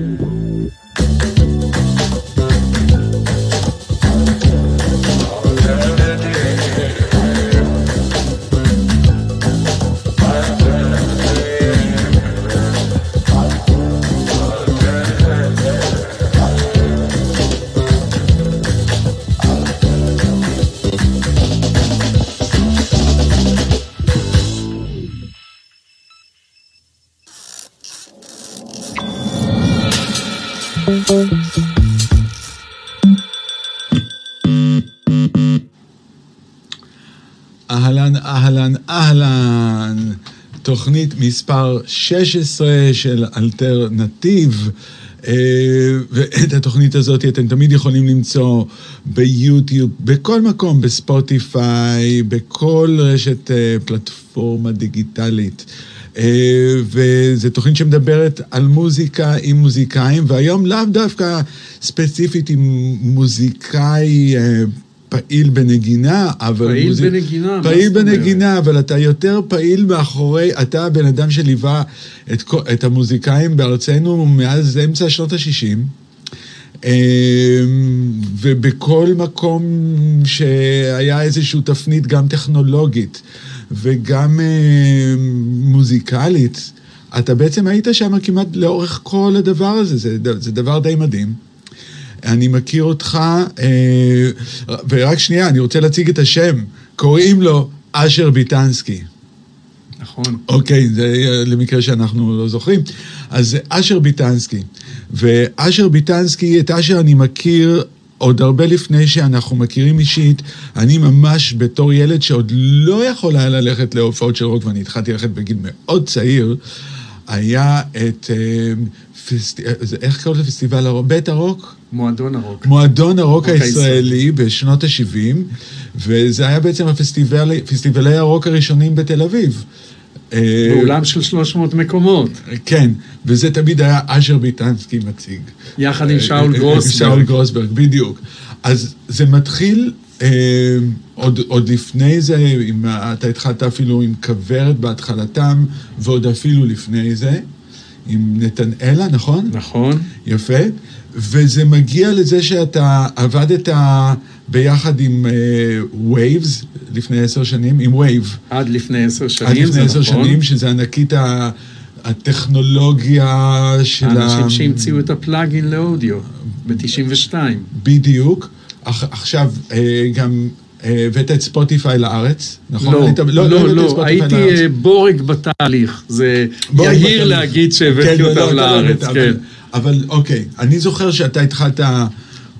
Mm-hmm. אהלן. תוכנית מספר 16 של אלטרנטיב. אה, ואת התוכנית הזאת אתם תמיד יכולים למצוא ביוטיוב, בכל מקום, בספוטיפיי, בכל רשת אה, פלטפורמה דיגיטלית. אה, וזו תוכנית שמדברת על מוזיקה עם מוזיקאים, והיום לאו דווקא ספציפית עם מוזיקאי פעיל בנגינה, אבל... פעיל מוזיק... בנגינה, פעיל בנגינה, אבל אתה יותר פעיל מאחורי, אתה הבן אדם שליווה את, את המוזיקאים בארצנו מאז אמצע שנות ה-60. אמ, ובכל מקום שהיה איזושהי תפנית, גם טכנולוגית וגם אמ, מוזיקלית, אתה בעצם היית שם כמעט לאורך כל הדבר הזה, זה, זה דבר די מדהים. אני מכיר אותך, אה, ורק שנייה, אני רוצה להציג את השם. קוראים לו אשר ביטנסקי. נכון. אוקיי, זה למקרה שאנחנו לא זוכרים. אז זה אשר ביטנסקי. ואשר ביטנסקי, את אשר אני מכיר עוד הרבה לפני שאנחנו מכירים אישית. אני ממש בתור ילד שעוד לא יכול היה ללכת להופעות של רוק, ואני התחלתי ללכת בגיל מאוד צעיר, היה את... אה, פסט... איך קוראים לפסטיבל הרוק? בית הרוק? מועדון הרוק. מועדון הרוק הישראלי בשנות ה-70, וזה היה בעצם הפסטיבלי, פסטיבלי הרוק הראשונים בתל אביב. באולם של 300 מקומות. כן, וזה תמיד היה אשר ביטנסקי מציג. יחד עם שאול גרוסברג. שאול גרוסברג, בדיוק. אז זה מתחיל אה, עוד, עוד לפני זה, עם, אתה התחלת אפילו עם כוורת בהתחלתם, ועוד אפילו לפני זה, עם נתנאלה, נכון? נכון. יפה. וזה מגיע לזה שאתה עבדת ביחד עם Waves uh, לפני עשר שנים, עם Waves. עד לפני עשר שנים, זה נכון. עד לפני עשר שנים, שזה ענקית הטכנולוגיה של האנשים ה... האנשים שהמציאו את ה plugin לאודיו, ב-92. בדיוק. עכשיו, אה, גם אה, הבאת את ספוטיפיי לארץ, נכון? לא, היית, לא, לא, לא, לא הבאתי לארץ. בורג בתהליך. זה יהיר להגיד שהבאתי כן, אותם לא, לארץ, לא, כן. אבל אוקיי, אני זוכר שאתה התחלת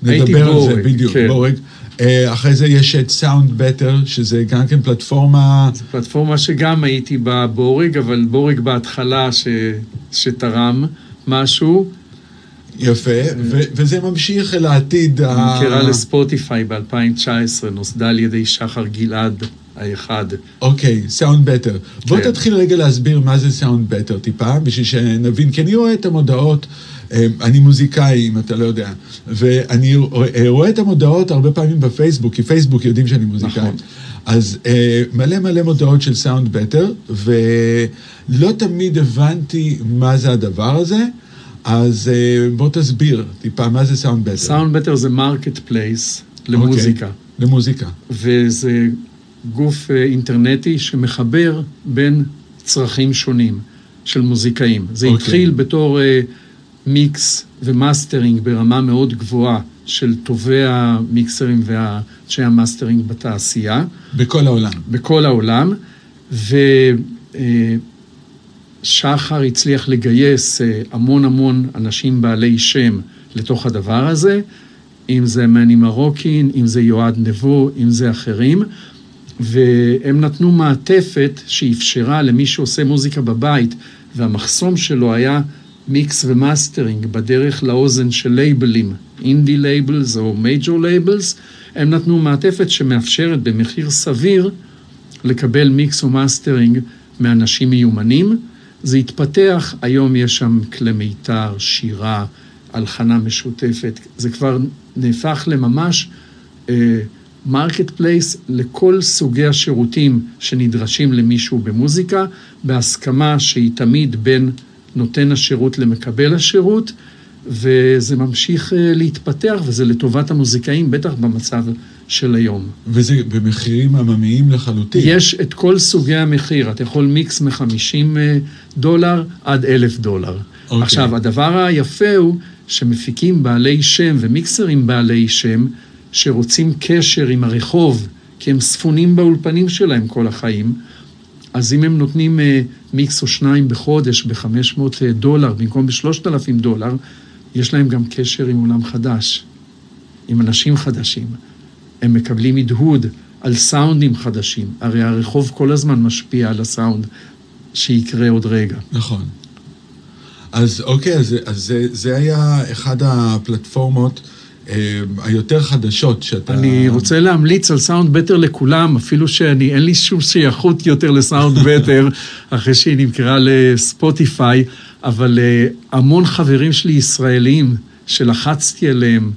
לדבר על בורג, זה, בדיוק, כן. בורג. אה, אחרי זה יש את סאונד בטר, שזה גם כן פלטפורמה... זו פלטפורמה שגם הייתי בה בורג, אבל בורג בהתחלה ש... שתרם משהו. יפה, ו- וזה ממשיך אל העתיד. נמכרה לספוטיפיי ב-2019, נוסדה על ידי שחר גלעד האחד. אוקיי, SoundBetter. בוא תתחיל רגע להסביר מה זה SoundBetter טיפה, בשביל שנבין, כי אני רואה את המודעות, אני מוזיקאי, אם אתה לא יודע, ואני רואה את המודעות הרבה פעמים בפייסבוק, כי פייסבוק יודעים שאני מוזיקאי. נכון. אז מלא מלא מודעות של SoundBetter, ולא תמיד הבנתי מה זה הדבר הזה. אז בוא תסביר טיפה, מה זה SoundBetter? SoundBetter זה marketplace למוזיקה. Okay, למוזיקה. וזה גוף אינטרנטי שמחבר בין צרכים שונים של מוזיקאים. זה okay. התחיל בתור uh, mix ו mastering ברמה מאוד גבוהה של טובי המיקסרים ואנשי המאסטרינג בתעשייה. בכל העולם. בכל העולם. ו... שחר הצליח לגייס המון המון אנשים בעלי שם לתוך הדבר הזה, אם זה מני מרוקין, אם זה יועד נבו, אם זה אחרים, והם נתנו מעטפת שאפשרה למי שעושה מוזיקה בבית, והמחסום שלו היה mix ו mastering בדרך לאוזן של לייבלים, indie labels או major labels, הם נתנו מעטפת שמאפשרת במחיר סביר לקבל mix ו mastering מאנשים מיומנים. זה התפתח, היום יש שם כלי מיתר, שירה, הלחנה משותפת, זה כבר נהפך לממש market uh, place לכל סוגי השירותים שנדרשים למישהו במוזיקה, בהסכמה שהיא תמיד בין נותן השירות למקבל השירות, וזה ממשיך אה, להתפתח, וזה לטובת המוזיקאים, בטח במצב של היום. וזה במחירים עממיים לחלוטין. יש את כל סוגי המחיר, אתה יכול מיקס מ-50 דולר עד אלף דולר. Okay. אוקיי. עכשיו, הדבר היפה הוא שמפיקים בעלי שם ומיקסרים בעלי שם, שרוצים קשר עם הרחוב, כי הם ספונים באולפנים שלהם כל החיים, אז אם הם נותנים אה, מיקס או שניים בחודש ב-500 אה, דולר במקום ב-3,000 דולר, יש להם גם קשר עם עולם חדש, עם אנשים חדשים. הם מקבלים הדהוד על סאונדים חדשים. הרי הרחוב כל הזמן משפיע על הסאונד שיקרה עוד רגע. נכון. אז אוקיי, אז, אז זה, זה היה אחד הפלטפורמות אה, היותר חדשות שאתה... אני רוצה להמליץ על סאונד בטר לכולם, אפילו שאני, אין לי שום שייכות יותר לסאונד בטר, אחרי שהיא נמכרה לספוטיפיי, אבל uh, המון חברים שלי ישראלים, שלחצתי עליהם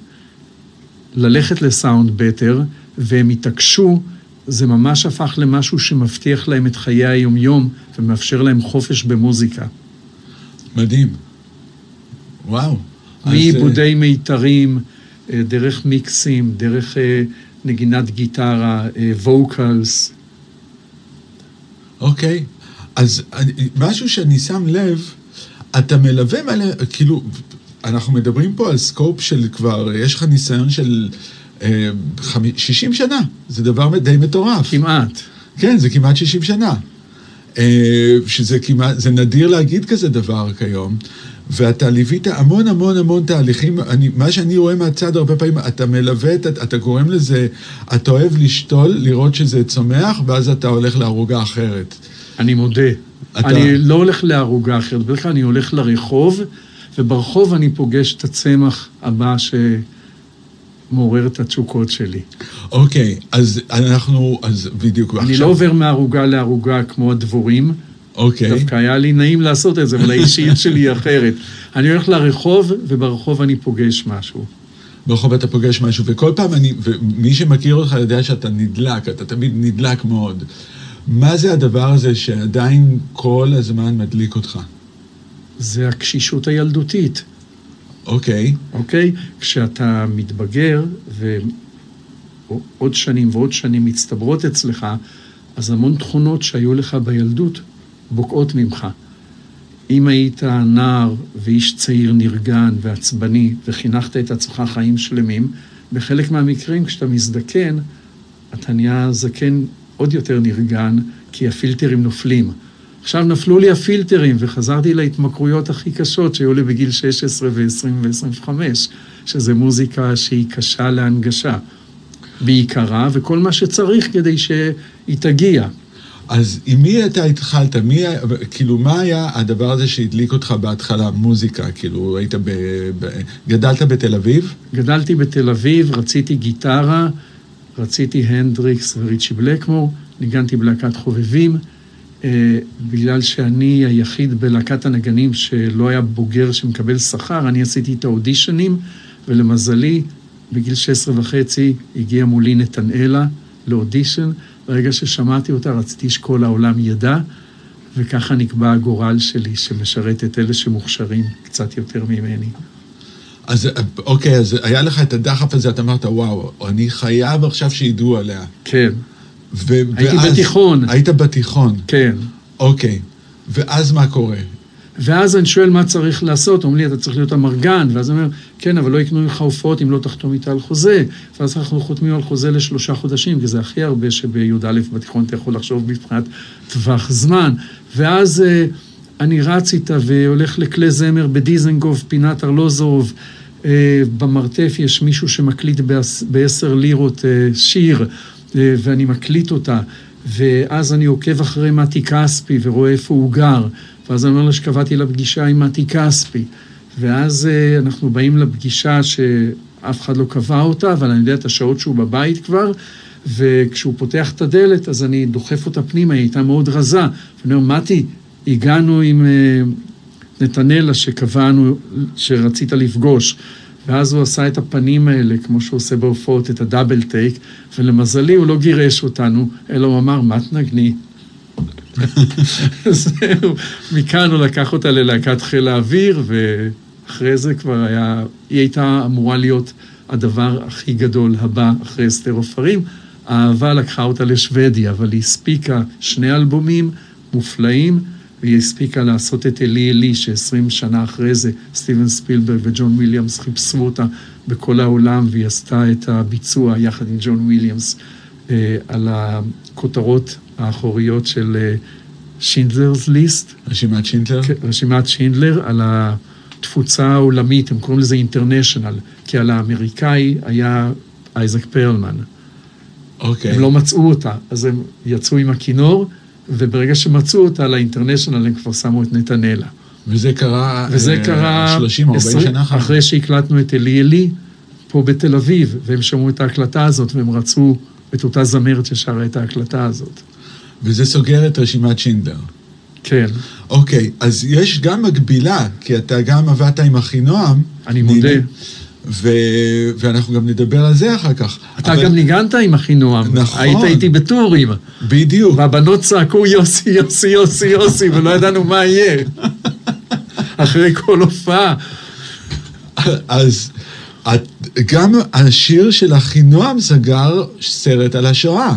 ללכת לסאונד בטר, והם התעקשו, זה ממש הפך למשהו שמבטיח להם את חיי היומיום, ומאפשר להם חופש במוזיקה. מדהים. וואו. מעיבודי אז... מיתרים, אה, דרך מיקסים, דרך אה, נגינת גיטרה, ווקלס. אוקיי, אז משהו שאני שם לב, אתה מלווה מלא, כאילו, אנחנו מדברים פה על סקופ של כבר, יש לך ניסיון של אה, 60 שנה, זה דבר די מטורף. כמעט. כן, זה כמעט 60 שנה. אה, שזה כמעט, זה נדיר להגיד כזה דבר כיום. ואתה ליווית המון המון המון תהליכים, אני, מה שאני רואה מהצד הרבה פעמים, אתה מלווה, אתה, אתה גורם לזה, אתה אוהב לשתול, לראות שזה צומח, ואז אתה הולך לערוגה אחרת. אני מודה. אתה... אני לא הולך לערוגה אחרת, בדרך כלל אני הולך לרחוב, וברחוב אני פוגש את הצמח הבא שמעורר את התשוקות שלי. אוקיי, אז אנחנו, אז בדיוק, אני עכשיו... לא עובר מערוגה לערוגה כמו הדבורים. אוקיי. דווקא היה לי נעים לעשות את זה, אבל האישיות שלי היא אחרת. אני הולך לרחוב, וברחוב אני פוגש משהו. ברחוב אתה פוגש משהו, וכל פעם אני, ומי שמכיר אותך יודע שאתה נדלק, אתה תמיד נדלק מאוד. מה זה הדבר הזה שעדיין כל הזמן מדליק אותך? זה הקשישות הילדותית. אוקיי. אוקיי? כשאתה מתבגר, ועוד שנים ועוד שנים מצטברות אצלך, אז המון תכונות שהיו לך בילדות בוקעות ממך. אם היית נער ואיש צעיר נרגן ועצבני וחינכת את עצמך חיים שלמים, בחלק מהמקרים כשאתה מזדקן, אתה נהיה זקן עוד יותר נרגן, כי הפילטרים נופלים. עכשיו נפלו לי הפילטרים וחזרתי להתמכרויות הכי קשות שהיו לי בגיל 16 ו-20 ו-25, שזה מוזיקה שהיא קשה להנגשה בעיקרה, וכל מה שצריך כדי שהיא תגיע. אז עם מי אתה התחלת? מי, כאילו, מה היה הדבר הזה שהדליק אותך בהתחלה, מוזיקה? כאילו, היית ב... ב גדלת בתל אביב? גדלתי בתל אביב, רציתי גיטרה, רציתי הנדריקס וריצ'י בלקמור, ניגנתי בלהקת חובבים, בגלל שאני היחיד בלהקת הנגנים שלא היה בוגר שמקבל שכר, אני עשיתי את האודישנים, ולמזלי, בגיל 16 וחצי הגיעה מולי נתנאלה לאודישן. ברגע ששמעתי אותה רציתי שכל העולם ידע, וככה נקבע הגורל שלי, שמשרת את אלה שמוכשרים קצת יותר ממני. אז אוקיי, אז היה לך את הדחף הזה, אתה אמרת, וואו, אני חייב עכשיו שידעו עליה. כן. ו- הייתי ואז, בתיכון. היית בתיכון. כן. אוקיי. ואז מה קורה? ואז אני שואל מה צריך לעשות, אומרים לי, אתה צריך להיות אמרגן, ואז אני אומר, כן, אבל לא יקנו לך הופעות אם לא תחתום איתה על חוזה. ואז אנחנו חותמים על חוזה לשלושה חודשים, כי זה הכי הרבה שבי"א בתיכון אתה יכול לחשוב מבחינת טווח זמן. ואז אה, אני רץ איתה והולך לכלי זמר בדיזנגוף, פינת ארלוזורוב. אה, במרתף יש מישהו שמקליט בעשר לירות אה, שיר, ואני מקליט אותה. ואז אני עוקב אחרי מתי כספי ורואה איפה הוא גר. ואז אני אומר לה שקבעתי לה פגישה עם מתי כספי. ואז uh, אנחנו באים לפגישה שאף אחד לא קבע אותה, אבל אני יודע את השעות שהוא בבית כבר, וכשהוא פותח את הדלת, אז אני דוחף אותה פנימה, היא הייתה מאוד רזה. ואני אומר, מתי, הגענו עם uh, נתנאלה שקבענו, שרצית לפגוש. ואז הוא עשה את הפנים האלה, כמו שהוא עושה בהופעות, את הדאבל טייק, ולמזלי הוא לא גירש אותנו, אלא הוא אמר, מה תנגני? זהו, מכאן הוא לקח אותה ללהקת חיל האוויר, אחרי זה כבר היה, היא הייתה אמורה להיות הדבר הכי גדול הבא אחרי אסתר עופרים. האהבה לקחה אותה לשוודיה, אבל היא הספיקה שני אלבומים מופלאים, והיא הספיקה לעשות את אלי אלי, שעשרים שנה אחרי זה סטיבן ספילברג וג'ון וויליאמס חיפשו אותה בכל העולם, והיא עשתה את הביצוע יחד עם ג'ון וויליאמס אה, על הכותרות האחוריות של אה, Schindler's List. רשימת שינדלר? כן, רשימת שינדלר, על התפוצה העולמית, הם קוראים לזה international, כי על האמריקאי היה אייזק פרלמן. אוקיי. הם לא מצאו אותה, אז הם יצאו עם הכינור, וברגע שמצאו אותה לאינטרנשיונל הם כבר שמו את נתנאלה. וזה קרה וזה אה, קרה 30 או 40 שנה אחר אחרי שהקלטנו את אלי אלי פה בתל אביב, והם שמעו את ההקלטה הזאת, והם רצו את אותה זמרת ששרה את ההקלטה הזאת. וזה סוגר את רשימת שינדלר. כן. אוקיי, אז יש גם מקבילה, כי אתה גם עבדת עם אחינועם. אני מודה. ו... ואנחנו גם נדבר על זה אחר כך. אתה אבל- גם ניגנת עם אחינועם. נכון. היית איתי בטורים. בדיוק. והבנות צעקו יוסי, יוסי, יוסי, יוסי, ולא ידענו מה יהיה. אחרי כל הופעה. אז את, גם השיר של אחינועם סגר סרט על השואה,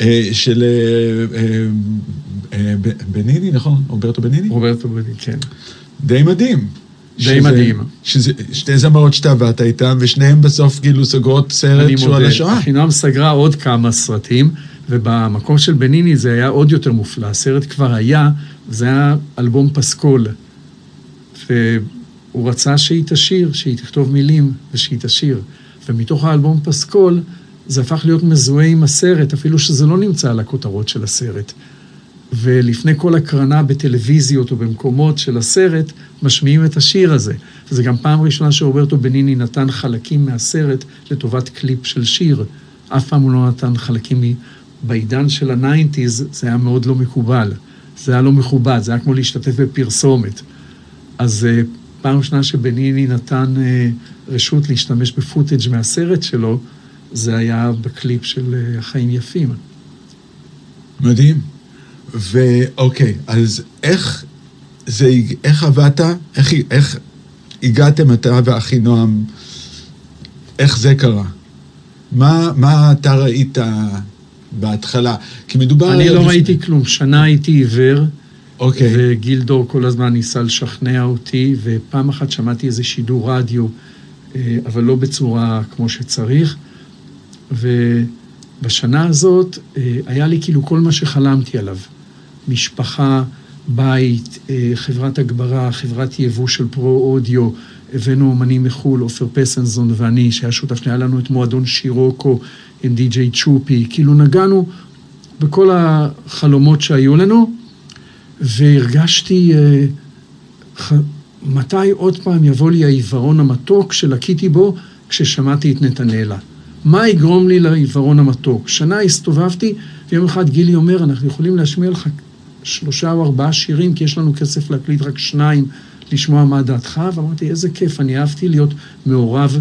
אה, של אה, אה, בניני, נכון? רוברטו בניני? רוברטו בני, כן. די מדהים. די מדהים. שזה שתי זמרות שאתה עבדת איתן, ושניהם בסוף כאילו סוגרות סרט אני שהוא על מודה, השואה. אחינועם סגרה עוד כמה סרטים, ובמקום של בניני זה היה עוד יותר מופלא. הסרט כבר היה, זה היה אלבום פסקול. והוא רצה שהיא תשיר, שהיא תכתוב מילים ושהיא תשיר. ומתוך האלבום פסקול, זה הפך להיות מזוהה עם הסרט, אפילו שזה לא נמצא על הכותרות של הסרט. ולפני כל הקרנה בטלוויזיות או במקומות של הסרט, משמיעים את השיר הזה. וזו גם פעם ראשונה שרוברטו בניני נתן חלקים מהסרט לטובת קליפ של שיר. אף פעם הוא לא נתן חלקים מ... בעידן של ה nineties זה היה מאוד לא מקובל. זה היה לא מכובד, זה היה כמו להשתתף בפרסומת. אז אה, פעם ראשונה שבניני נתן אה, רשות להשתמש ב footage מהסרט שלו, זה היה בקליפ של אה, החיים יפים. מדהים. ואוקיי, אז איך זה, איך עבדת, איך, איך הגעתם אתה ואחינועם, איך זה קרה? מה, מה אתה ראית בהתחלה? כי מדובר... אני לא ראיתי כלום, שנה הייתי עיוור, אוקיי, וגילדור כל הזמן ניסה לשכנע אותי, ופעם אחת שמעתי איזה שידור רדיו, אה, אבל לא בצורה כמו שצריך. ובשנה הזאת אה, היה לי כאילו כל מה שחלמתי עליו. משפחה, בית, אה, חברת הגברה, חברת יבוא של פרו-אודיו, הבאנו אומנים מחו"ל, עופר פסנזון ואני, שהיה שותף היה לנו את מועדון שירוקו עם די.ג'יי צ'ופי, כאילו נגענו בכל החלומות שהיו לנו. והרגשתי, אה, ח... מתי עוד פעם יבוא לי העיוורון המתוק שלקיתי בו כששמעתי את נתנאלה. מה יגרום לי לעיוורון המתוק? שנה הסתובבתי, ויום אחד גילי אומר, אנחנו יכולים להשמיע לך שלושה או ארבעה שירים, כי יש לנו כסף להקליט רק שניים, לשמוע מה דעתך, ואמרתי, איזה כיף, אני אהבתי להיות מעורב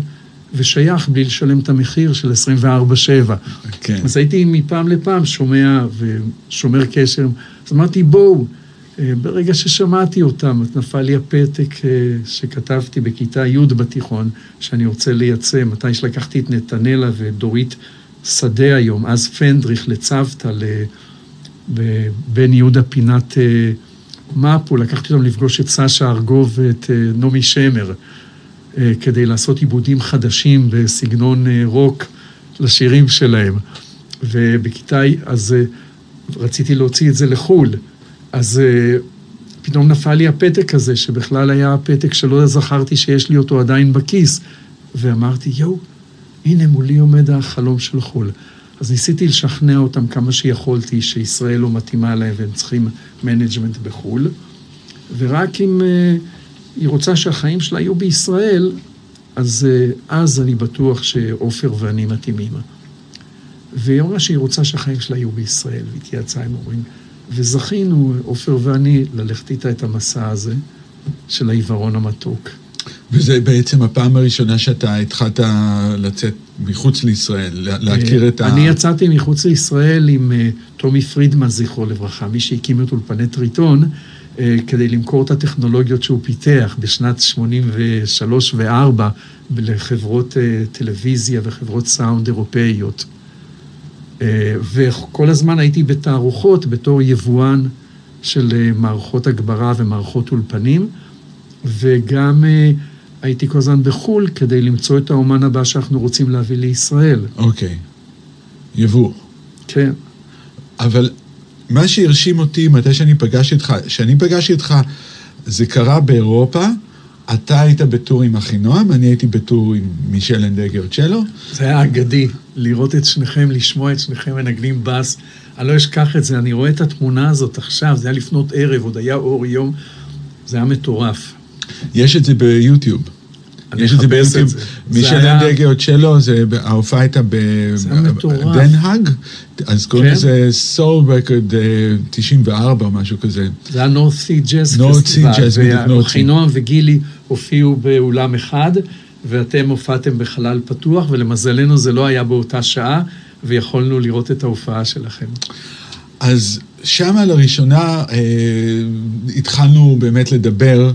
ושייך בלי לשלם את המחיר של 24-7. כן. אז הייתי מפעם לפעם שומע ושומר קשר. אז אמרתי, בואו. אה, ברגע ששמעתי אותם, נפל לי הפתק אה, שכתבתי בכיתה י' בתיכון, שאני רוצה לייצא. מתי שלקחתי את נתנאלה ודורית שדה היום, אז פנדריך לצוותא, ל- בבן יהודה פינת אה, מפו, לקחתי אותם לפגוש את סשה ארגוב ואת אה, נעמי שמר, אה, כדי לעשות עיבודים חדשים בסגנון רוק לשירים שלהם. ובכיתה, אז רציתי להוציא את זה לחו"ל. אז פתאום נפל לי הפתק הזה, שבכלל היה פתק שלא זכרתי שיש לי אותו עדיין בכיס. ואמרתי, יואו, הנה מולי עומד החלום של חו"ל. אז ניסיתי לשכנע אותם כמה שיכולתי שישראל לא מתאימה להם והם צריכים management בחו"ל. ורק אם uh, היא רוצה שהחיים שלה יהיו בישראל, אז uh, אז אני בטוח שעופר ואני מתאימים. והיא אמרה שהיא רוצה שהחיים שלה יהיו בישראל, והתייעצה עם הורים. וזכינו, עופר ואני, ללכת איתה את המסע הזה של העיוורון המתוק. וזה בעצם הפעם הראשונה שאתה התחלת לצאת מחוץ לישראל, לה- להכיר את ה... אני יצאתי מחוץ לישראל עם אה, טומי פרידמן, זכרו לברכה, מי שהקים את אולפני טריטון. אה, כדי למכור את הטכנולוגיות שהוא פיתח בשנת 83 ו-4 לחברות אה, טלוויזיה וחברות סאונד אירופאיות. וכל הזמן הייתי בתערוכות בתור יבואן של מערכות הגברה ומערכות אולפנים, וגם הייתי כל הזמן בחו"ל כדי למצוא את האומן הבא שאנחנו רוצים להביא לישראל. אוקיי. Okay. יבוא. כן. אבל מה שהרשים אותי מתי שאני פגשתי אותך, כשאני פגשתי אותך, זה קרה באירופה, אתה היית בטור עם אחינועם, אני הייתי בטור עם מישל אנדגר צ'לו. זה היה אגדי, לראות את שניכם, לשמוע את שניכם מנגנים בס. אני לא אשכח את זה, אני רואה את התמונה הזאת עכשיו, זה היה לפנות ערב, עוד היה אור יום, זה היה מטורף. יש את זה ביוטיוב. יש את זה ביוטיוב. מי שנדגר צ'לו, ההופעה הייתה בדנהאג, אז קוראים כן? לזה סול רקורד 94 או משהו כזה. זה היה נורת סי ג'אז פסטיבל, וחינועם וגילי הופיעו באולם אחד, ואתם הופעתם בחלל פתוח, ולמזלנו זה לא היה באותה שעה, ויכולנו לראות את ההופעה שלכם. אז שמה לראשונה אה, התחלנו באמת לדבר,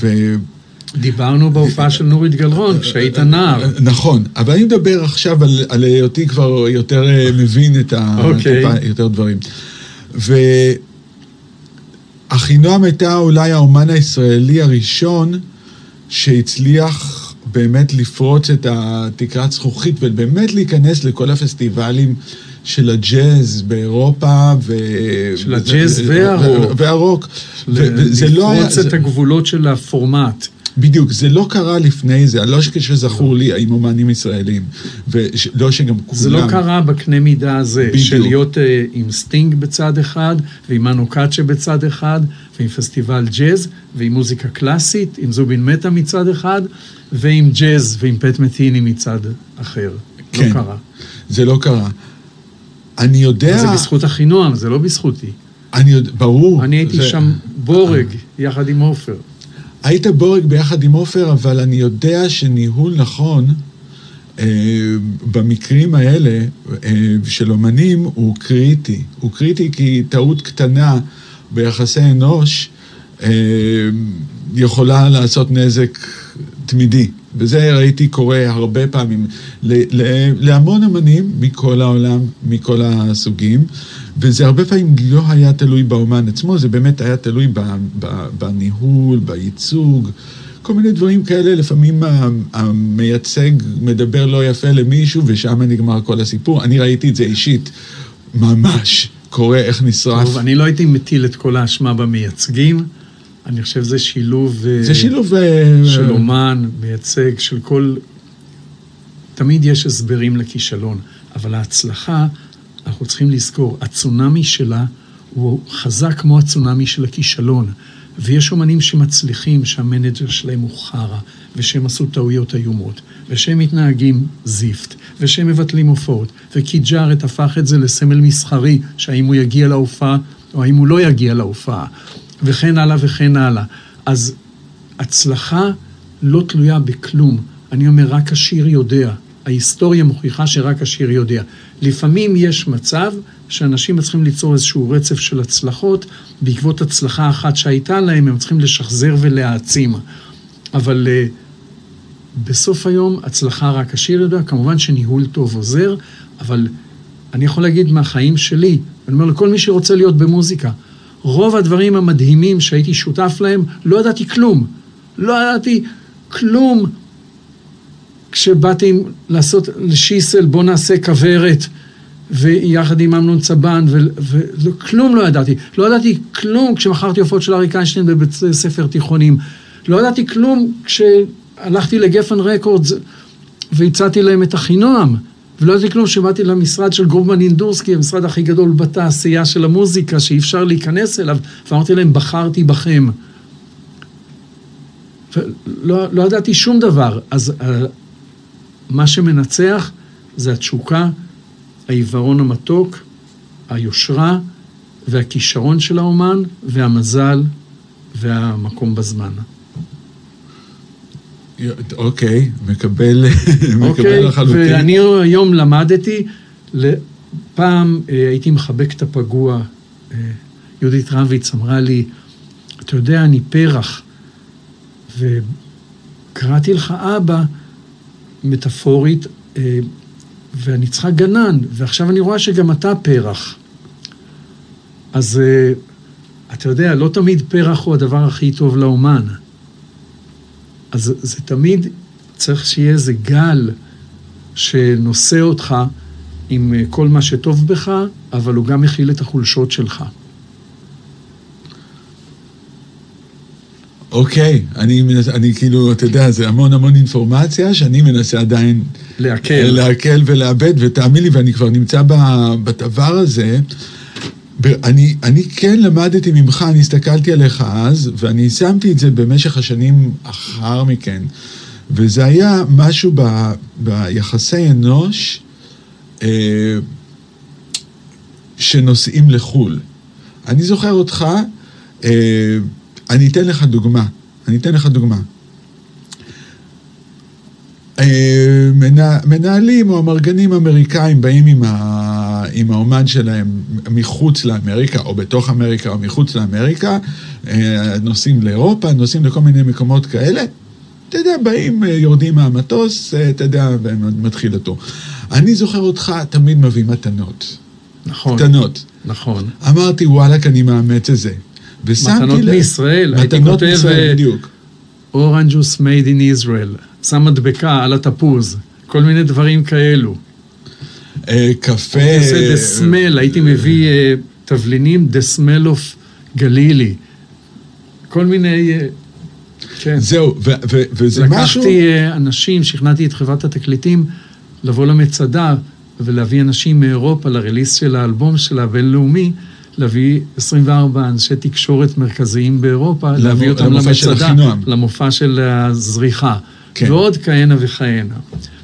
ו... דיברנו בהופעה של נורית גלרון, כשהיית נער. נכון, אבל אני מדבר עכשיו על, על היותי כבר יותר אה, מבין את ה... אוקיי. Okay. יותר דברים. ואחינועם הייתה אולי האומן הישראלי הראשון שהצליח באמת לפרוץ את התקרת זכוכית ובאמת להיכנס לכל הפסטיבלים של הג'אז באירופה ו... של הג'אז והרוק. והרוק. וזה לא היה... לפרוץ את הגבולות של הפורמט. בדיוק, זה לא קרה לפני זה, לא שזכור לי עם אומנים ישראלים, ולא שגם כולם... זה לא קרה בקנה מידה הזה, בדיוק. של להיות uh, עם סטינג בצד אחד, ועם מנו קאצ'ה בצד אחד, ועם פסטיבל ג'אז, ועם מוזיקה קלאסית, עם זובין מטה מצד אחד, ועם ג'אז ועם פט מטיני מצד אחר. לא כן, לא קרה. זה לא קרה. אני יודע... זה בזכות אחינועם, זה לא בזכותי. אני יודע, ברור. אני הייתי זה... שם בורג, יחד עם עופר. היית בורג ביחד עם עופר, אבל אני יודע שניהול נכון אה, במקרים האלה אה, של אומנים הוא קריטי. הוא קריטי כי טעות קטנה ביחסי אנוש אה, יכולה לעשות נזק תמידי. וזה ראיתי קורה הרבה פעמים להמון אמנים מכל העולם, מכל הסוגים, וזה הרבה פעמים לא היה תלוי באומן עצמו, זה באמת היה תלוי בניהול, בייצוג, כל מיני דברים כאלה, לפעמים המייצג מדבר לא יפה למישהו ושם נגמר כל הסיפור. אני ראיתי את זה אישית, ממש, קורה איך נשרף. טוב, אני לא הייתי מטיל את כל האשמה במייצגים. אני חושב שזה שילוב... זה אה, שילוב... אה, של אומן, מייצג, של כל... תמיד יש הסברים לכישלון, אבל ההצלחה, אנחנו צריכים לזכור, הצונאמי שלה הוא חזק כמו הצונאמי של הכישלון. ויש אומנים שמצליחים שהמנג'ר שלהם הוא חרא, ושהם עשו טעויות איומות, ושהם מתנהגים זיפט, ושהם מבטלים הופעות, וקיג'ארט הפך את זה לסמל מסחרי, שהאם הוא יגיע להופעה או האם הוא לא יגיע להופעה. וכן הלאה וכן הלאה. אז הצלחה לא תלויה בכלום. אני אומר, רק השיר יודע. ההיסטוריה מוכיחה שרק השיר יודע. לפעמים יש מצב שאנשים צריכים ליצור איזשהו רצף של הצלחות, בעקבות הצלחה אחת שהייתה להם, הם צריכים לשחזר ולהעצים. אבל uh, בסוף היום, הצלחה רק השיר יודע, כמובן שניהול טוב עוזר, אבל אני יכול להגיד מהחיים שלי, אני אומר לכל מי שרוצה להיות במוזיקה, רוב הדברים המדהימים שהייתי שותף להם, לא ידעתי כלום. לא ידעתי כלום כשבאתי לעשות לשיסל, בוא נעשה כוורת, ויחד עם אמנון צבן, וכלום לא ידעתי. לא ידעתי כלום כשמכרתי הופעות של אריק איינשטיין בבית ספר תיכונים. לא ידעתי כלום כשהלכתי לגפן רקורדס והצעתי להם את אחינועם. ולא ידעתי כלום שבאתי למשרד של גרובמן אינדורסקי, המשרד הכי גדול בתעשייה של המוזיקה, שאי אפשר להיכנס אליו, ואמרתי להם, בחרתי בכם. ולא לא ידעתי שום דבר. אז uh, מה שמנצח זה התשוקה, העיוורון המתוק, היושרה והכישרון של האומן, והמזל והמקום בזמן. אוקיי, מקבל, מקבל אוקיי, לחלוטין. ואני היום למדתי, פעם אה, הייתי מחבק את הפגוע. אה, יהודית רביץ אמרה לי, אתה יודע, אני פרח. וקראתי לך אבא, מטאפורית, אה, ואני צריכה גנן, ועכשיו אני רואה שגם אתה פרח. אז אתה יודע, לא תמיד פרח הוא הדבר הכי טוב לאומן. אז זה תמיד צריך שיהיה איזה גל שנושא אותך עם אה, כל מה שטוב בך, אבל הוא גם מכיל את החולשות שלך. אוקיי, אני, אני כאילו, אתה יודע, זה המון המון אינפורמציה שאני מנסה עדיין... לעכל. לעכל ולאבד, ותאמין לי, ואני כבר נמצא בדבר הזה. אני, אני כן למדתי ממך, אני הסתכלתי עליך אז, ואני שמתי את זה במשך השנים אחר מכן. וזה היה משהו ב, ביחסי אנוש אה, שנוסעים לחו"ל. אני זוכר אותך, אה, אני אתן לך דוגמה. אני אתן לך דוגמה. אה, מנה, מנהלים או אמרגנים אמריקאים באים עם, ה, עם האומן שלהם מחוץ לאמריקה, או בתוך אמריקה או מחוץ לאמריקה, אה, נוסעים לאירופה, נוסעים לכל מיני מקומות כאלה. אתה יודע, באים, אה, יורדים מהמטוס, אתה יודע, ומתחיל אותו. אני זוכר אותך תמיד מביא מתנות. נכון. קטנות. נכון. אמרתי, וואלכ, אני מאמץ את זה. מתנות ל... מישראל, הייתי כותב אורנג'וס מייד אין ישראל, שם מדבקה על התפוז, כל מיני דברים כאלו. אה, קפה... הייתי עושה דה סמל, הייתי מביא אה, תבלינים the smell of Galilee. כל מיני... אה, כן. זהו, וזה לקחתי משהו... לקחתי אנשים, שכנעתי את חברת התקליטים לבוא למצדה ולהביא אנשים מאירופה ל release של האלבום שלה, הבינלאומי, להביא 24 אנשי תקשורת מרכזיים באירופה, למ... להביא אותם למצדה, למופע של הזריחה. כן. ועוד כהנה וכהנה.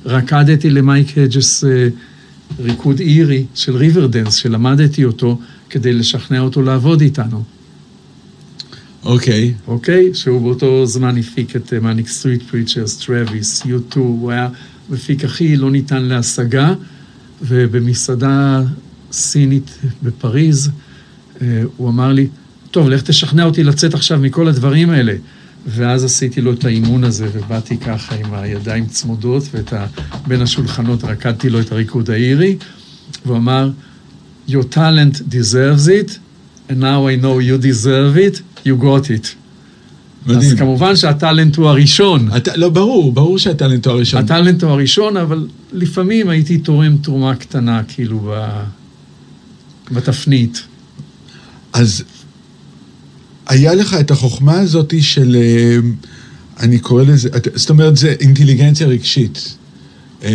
רקדתי למייק הדג'ס אה, ריקוד אירי של Riverdance, שלמדתי אותו כדי לשכנע אותו לעבוד איתנו. אוקיי. Okay. אוקיי? Okay? שהוא באותו זמן הפיק את Manic Street Preachers, Travis, U2, הוא היה מפיק הכי לא ניתן להשגה, ובמסעדה סינית בפריז, אה, הוא אמר לי, טוב, לך תשכנע אותי לצאת עכשיו מכל הדברים האלה. ואז עשיתי לו את האימון הזה, ובאתי ככה עם הידיים צמודות, ואת ה... בין השולחנות רקדתי לו את הריקוד האירי, והוא אמר, Your talent deserves it, and now I know you deserve it, you got it. מדהים. אז כמובן שהטאלנט הוא הראשון. הת... לא, ברור, ברור שהטאלנט הוא הראשון. הטאלנט הוא הראשון, אבל לפעמים הייתי תורם תרומה קטנה, כאילו, ב... בתפנית. אז היה לך את החוכמה הזאת של, אה, אני קורא לזה, זאת אומרת, זה אינטליגנציה רגשית. אה,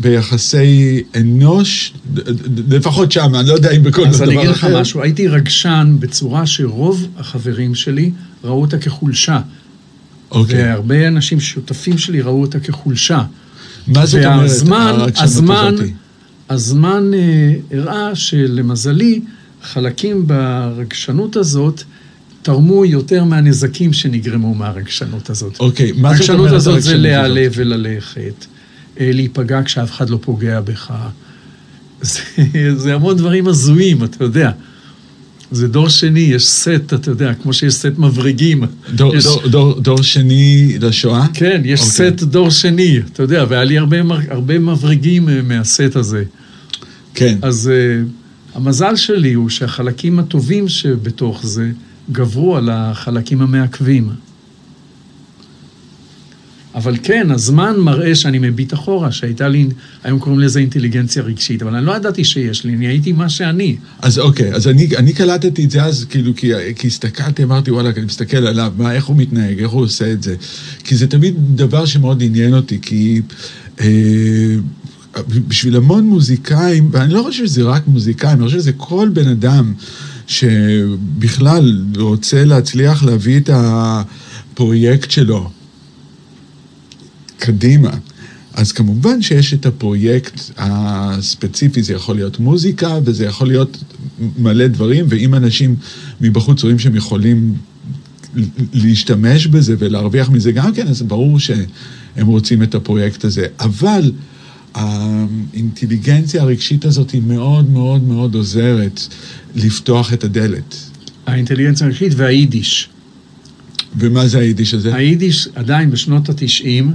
ביחסי אנוש, לפחות שם, אני לא יודע אם בכל דבר אחר. אז אני אגיד לך משהו, הייתי רגשן בצורה שרוב החברים שלי ראו אותה כחולשה. אוקיי. והרבה אנשים שותפים שלי ראו אותה כחולשה. מה זאת אומרת, הרגשנות הזמן, הזמן אה, הראה שלמזלי, חלקים ברגשנות הזאת תרמו יותר מהנזקים שנגרמו מהרגשנות הזאת. אוקיי, מה זאת אומרת הרגשנות הזאת? זה להיעלב וללכת, אה, להיפגע כשאף אחד לא פוגע בך. זה, זה המון דברים הזויים, אתה יודע. זה דור שני, יש סט, אתה יודע, כמו שיש סט מבריגים. דור, יש... דור, דור, דור שני לשואה? כן, יש okay. אוקיי. סט דור שני, אתה יודע, והיה לי הרבה, הרבה מבריגים אה, מהסט הזה. כן. אז... Uh, המזל שלי הוא שהחלקים הטובים שבתוך זה גברו על החלקים המעכבים. אבל כן, הזמן מראה שאני מביט אחורה, שהייתה לי, היום קוראים לזה אינטליגנציה רגשית, אבל אני לא ידעתי שיש לי, אני הייתי מה שאני. אז אוקיי, אז אני, אני קלטתי את זה אז, כאילו, כי, כי הסתכלתי, אמרתי, וואלה, אני מסתכל עליו, מה, איך הוא מתנהג, איך הוא עושה את זה. כי זה תמיד דבר שמאוד עניין אותי, כי... אה, בשביל המון מוזיקאים, ואני לא חושב שזה רק מוזיקאים, אני חושב שזה כל בן אדם שבכלל רוצה להצליח להביא את הפרויקט שלו קדימה. אז כמובן שיש את הפרויקט הספציפי, זה יכול להיות מוזיקה וזה יכול להיות מלא דברים, ואם אנשים מבחוץ רואים שהם יכולים להשתמש בזה ולהרוויח מזה גם כן, אז ברור שהם רוצים את הפרויקט הזה. אבל האינטליגנציה הרגשית הזאת היא מאוד מאוד מאוד עוזרת לפתוח את הדלת. האינטליגנציה הרגשית והיידיש. ומה זה היידיש הזה? היידיש עדיין בשנות התשעים,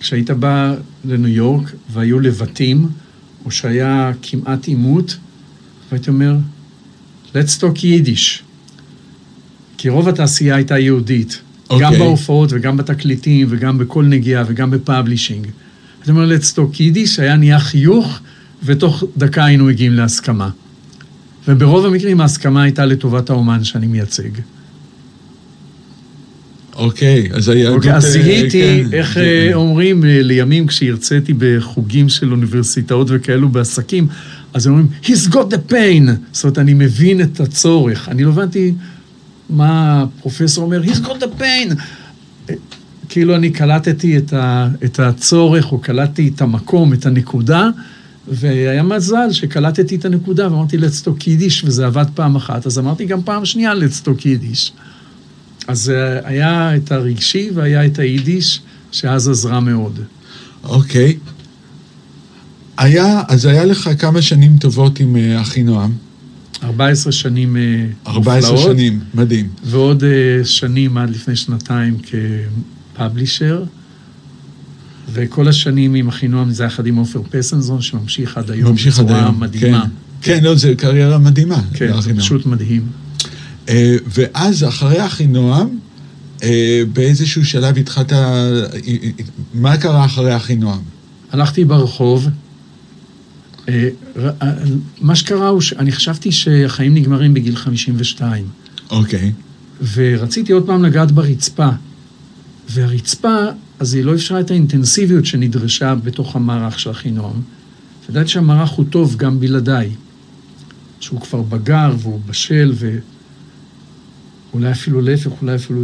כשהיית בא לניו יורק והיו לבטים, או שהיה כמעט עימות, והייתי אומר, let's talk Yiddish. כי רוב התעשייה הייתה יהודית. Okay. גם אוקיי. בהופעות וגם בתקליטים וגם בכל נגיעה וגם ב publishing. הייתי אומר, talk יידיש, היה נהיה חיוך, ותוך דקה היינו מגיעים להסכמה. וברוב המקרים ההסכמה הייתה לטובת האומן שאני מייצג. אוקיי, אז היהדות... אוקיי, אז אה, זיהיתי, כן, איך כן. אה, אומרים, אה, לימים כשהרציתי בחוגים של אוניברסיטאות וכאלו בעסקים, אז הם אומרים, he's got the pain. זאת אומרת, אני מבין את הצורך. אני לא הבנתי מה הפרופסור אומר, he's got the pain. כאילו אני קלטתי את, ה, את הצורך, או קלטתי את המקום, את הנקודה, והיה מזל שקלטתי את הנקודה, ואמרתי, let's talk יידיש, וזה עבד פעם אחת, אז אמרתי גם פעם שנייה, let's talk יידיש. אז אה, היה את הרגשי והיה את היידיש, שאז עזרה מאוד. אוקיי. היה, אז היה לך כמה שנים טובות עם אה, אחינועם. 14 שנים אה, 14 מופלאות, שנים, מדהים. ועוד שנים עד לפני שנתיים כפאבלישר, וכל השנים עם אחינועם זה יחד עם עופר פסנזון, שממשיך עד היום ממשיך עד בצורה היום. מדהימה. כן, כן, לא, זו קריירה מדהימה. כן, זה. פשוט מדהים. אה, ואז אחרי אחינועם, אה, באיזשהו שלב התחלת... אה, מה קרה אחרי אחינועם? הלכתי ברחוב, אה, מה שקרה הוא שאני חשבתי שהחיים נגמרים בגיל 52. אוקיי. ורציתי עוד פעם לגעת ברצפה. והרצפה, אז היא לא אפשרה את האינטנסיביות שנדרשה בתוך המערך של אחינועם. ידעתי שהמערך הוא טוב גם בלעדיי. שהוא כבר בגר והוא בשל, ואולי אפילו להפך, אולי אפילו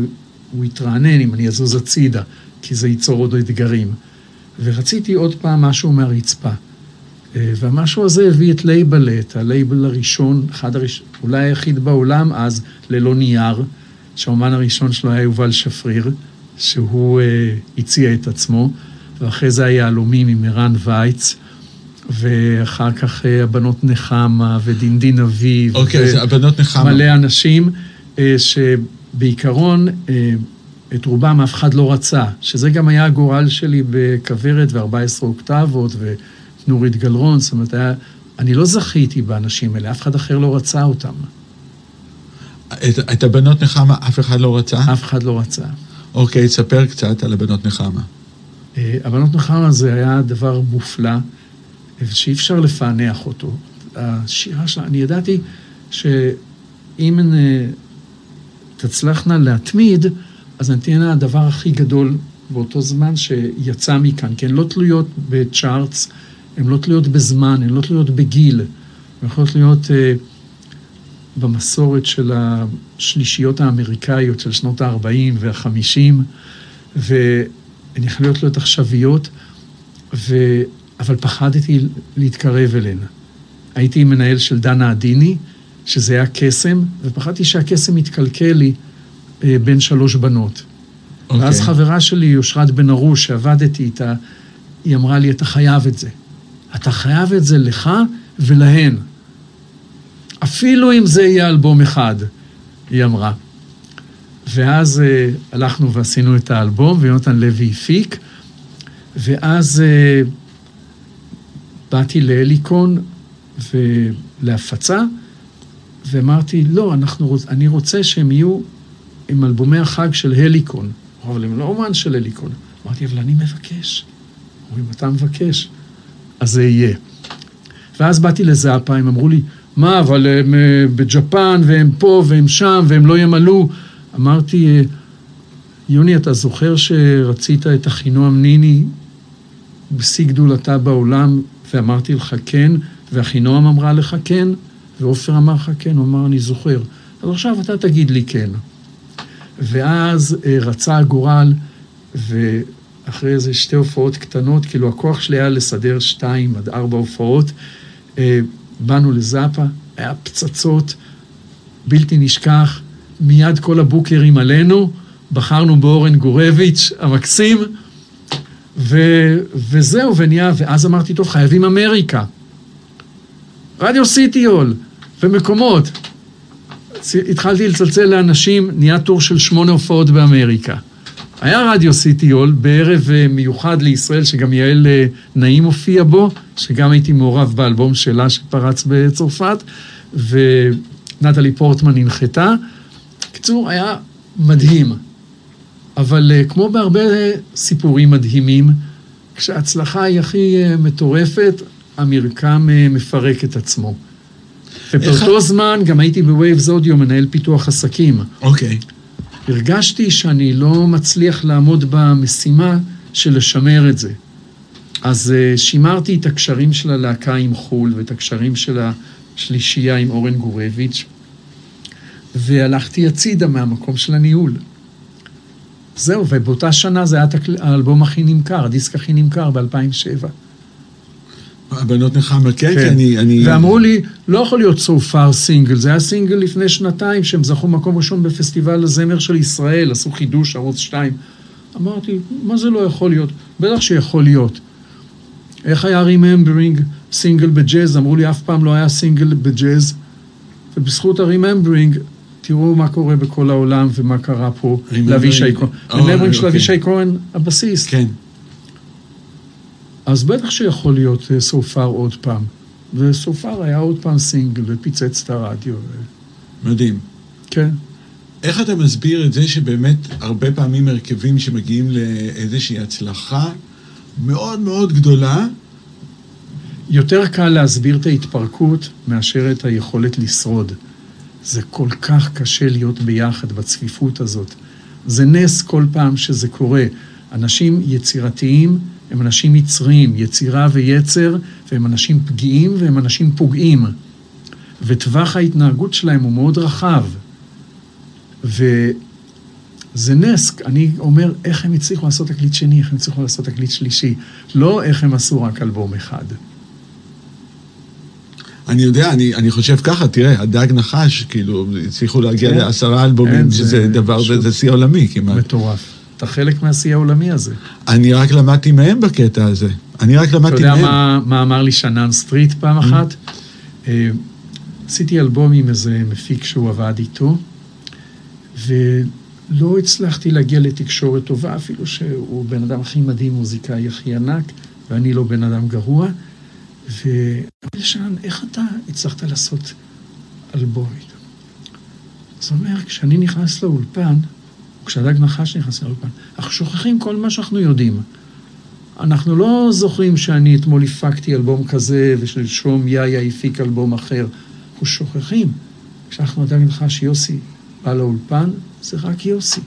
הוא יתרענן אם אני אזוז הצידה, כי זה ייצור עוד אתגרים. ורציתי עוד פעם משהו מהרצפה. אה, והמשהו הזה הביא את לייבל, את הלייבל הראשון, אחד הראשון, אולי היחיד בעולם אז, ללא נייר, שהאומן הראשון שלו היה יובל שפריר, שהוא אה, הציע את עצמו, ואחרי זה היהלומים עם ערן וייץ, ואחר כך אה, הבנות נחמה ודינדין אביב. אוקיי, אז הבנות נחמה. מלא אנשים אה, שבעיקרון אה, את רובם אף אחד לא רצה, שזה גם היה הגורל שלי בכוורת ו-14 אוקטבות ונורית גלרון, זאת אומרת, היה, אני לא זכיתי באנשים האלה, אף אחד אחר לא רצה אותם, את, את הבנות נחמה אף אחד לא רצה? אף אחד לא רצה. אוקיי, ספר קצת על הבנות נחמה. אה, הבנות נחמה זה היה דבר מופלא, שאי אפשר לפענח אותו. השירה שלה, אני ידעתי שאם הן אה, תצלחנה להתמיד, אז הן תהיינה הדבר הכי גדול באותו זמן שיצא מכאן, כי הן לא תלויות בצ'ארטס, הן לא תלויות בזמן, הן לא תלויות בגיל, הן יכולות להיות אה, במסורת של השלישיות האמריקאיות של שנות ה-40 וה-50, והן יכולות להיות עכשוויות, ו... אבל פחדתי להתקרב אליהן. הייתי מנהל של דנה עדיני, שזה היה קסם, ופחדתי שהקסם יתקלקל לי אה, בין שלוש בנות. אוקיי. ואז חברה שלי, אושרת בן ארוש, שעבדתי איתה, היא אמרה לי, אתה חייב את זה. אתה חייב את זה לך ולהן. אפילו אם זה יהיה אלבום אחד, היא אמרה. ואז אה, הלכנו ועשינו את האלבום, ויונתן לוי הפיק, ואז אה, באתי להליקון ולהפצה, ואמרתי, לא, אנחנו, אני רוצה שהם יהיו עם אלבומי החג של הליקון. אבל הם לא אומן של הליקון. אמרתי, אבל אני מבקש. אומרים, אתה מבקש, אז זה יהיה. ואז באתי לזאפה, הם אמרו לי, מה, אבל הם אה, בג'פן, והם פה, והם שם, והם לא ימלאו. אמרתי, אה, יוני, אתה זוכר שרצית את אחינועם ניני בשיא גדולתה בעולם, ואמרתי לך כן, ואחינועם אמרה לך כן, ועופר אמר לך כן, הוא אמר, אני זוכר. אז עכשיו אתה תגיד לי כן. ואז אה, רצה הגורל, ואחרי איזה שתי הופעות קטנות, כאילו הכוח שלי היה לסדר שתיים עד ארבע הופעות, באנו לזאפה, היה פצצות, בלתי נשכח, מיד כל הבוקרים עלינו, בחרנו באורן גורביץ' המקסים, ו, וזהו, ונהיה, ואז אמרתי, טוב, חייבים אמריקה. רדיו סיטיול, ומקומות. התחלתי לצלצל לאנשים, נהיה טור של שמונה הופעות באמריקה. היה רדיו סיטיול בערב אה, מיוחד לישראל, שגם יעל אה, נעים הופיע בו, שגם הייתי מעורב באלבום שלה שפרץ בצרפת, ונטלי פורטמן הנחתה. בקיצור, היה מדהים. אבל אה, כמו בהרבה סיפורים מדהימים, כשההצלחה היא הכי מטורפת, המרקם מפרק את עצמו. ובאותו זמן גם הייתי בווייבס אודיו מנהל פיתוח עסקים. אוקיי. Okay. הרגשתי שאני לא מצליח לעמוד במשימה של לשמר את זה. אז אה, שימרתי את הקשרים של הלהקה עם חו"ל ואת הקשרים של השלישייה עם אורן גורביץ', והלכתי הצידה מהמקום של הניהול. זהו, ובאותה שנה זה היה האלבום הכי נמכר, הדיסק הכי נמכר ב-2007. הבנות נחמה, כן, כן, אני, אני... ואמרו לי, לא יכול להיות so far סינגל, זה היה סינגל לפני שנתיים, שהם זכו מקום ראשון בפסטיבל הזמר של ישראל, עשו חידוש ערוץ 2. אמרתי, מה זה לא יכול להיות? בטח שיכול להיות. איך היה Remembering סינגל בג'אז? אמרו לי, אף פעם לא היה סינגל בג'אז, ובזכות ה-Remembering, תראו מה קורה בכל העולם ומה קרה פה לאבישי כהן. Remembering של אוקיי. אבישי כהן, הבסיס. כן. אז בטח שיכול להיות סופר אה, עוד פעם. וסופר היה עוד פעם סינגל ופיצץ את הרדיו. מדהים. כן. איך אתה מסביר את זה שבאמת הרבה פעמים הרכבים שמגיעים לאיזושהי הצלחה מאוד מאוד גדולה? יותר קל להסביר את ההתפרקות מאשר את היכולת לשרוד. זה כל כך קשה להיות ביחד בצפיפות הזאת. זה נס כל פעם שזה קורה. אנשים יצירתיים הם אנשים יצריים, יצירה ויצר, והם אנשים פגיעים והם אנשים פוגעים. וטווח ההתנהגות שלהם הוא מאוד רחב. וזה נס, אני אומר, איך הם הצליחו לעשות תקליט שני, איך הם הצליחו לעשות תקליט שלישי. לא איך הם עשו רק אלבום אחד. אני יודע, אני, אני חושב ככה, תראה, הדג נחש, כאילו, הצליחו להגיע כן, לעשרה אלבומים, כן, שזה זה דבר, זה שיא עולמי כמעט. מטורף. אתה חלק מהשיא העולמי הזה. אני רק למדתי מהם בקטע הזה. אני רק למדתי מהם. אתה יודע מה, מה אמר לי שנן סטריט פעם mm. אחת? אה, עשיתי אלבום עם איזה מפיק שהוא עבד איתו, ולא הצלחתי להגיע לתקשורת טובה, אפילו שהוא בן אדם הכי מדהים, מוזיקאי הכי ענק, ואני לא בן אדם גרוע. ואמרתי לשנן, איך אתה הצלחת לעשות אלבום איתו? זאת אומרת, כשאני נכנס לאולפן, כשהדג נחש נכנס לאולפן, אנחנו שוכחים כל מה שאנחנו יודעים. אנחנו לא זוכרים שאני אתמול הפקתי אלבום כזה, ושלשום יאיה הפיק אלבום אחר. אנחנו שוכחים. כשאנחנו הדג נחש יוסי בא לאולפן, זה רק יוסי.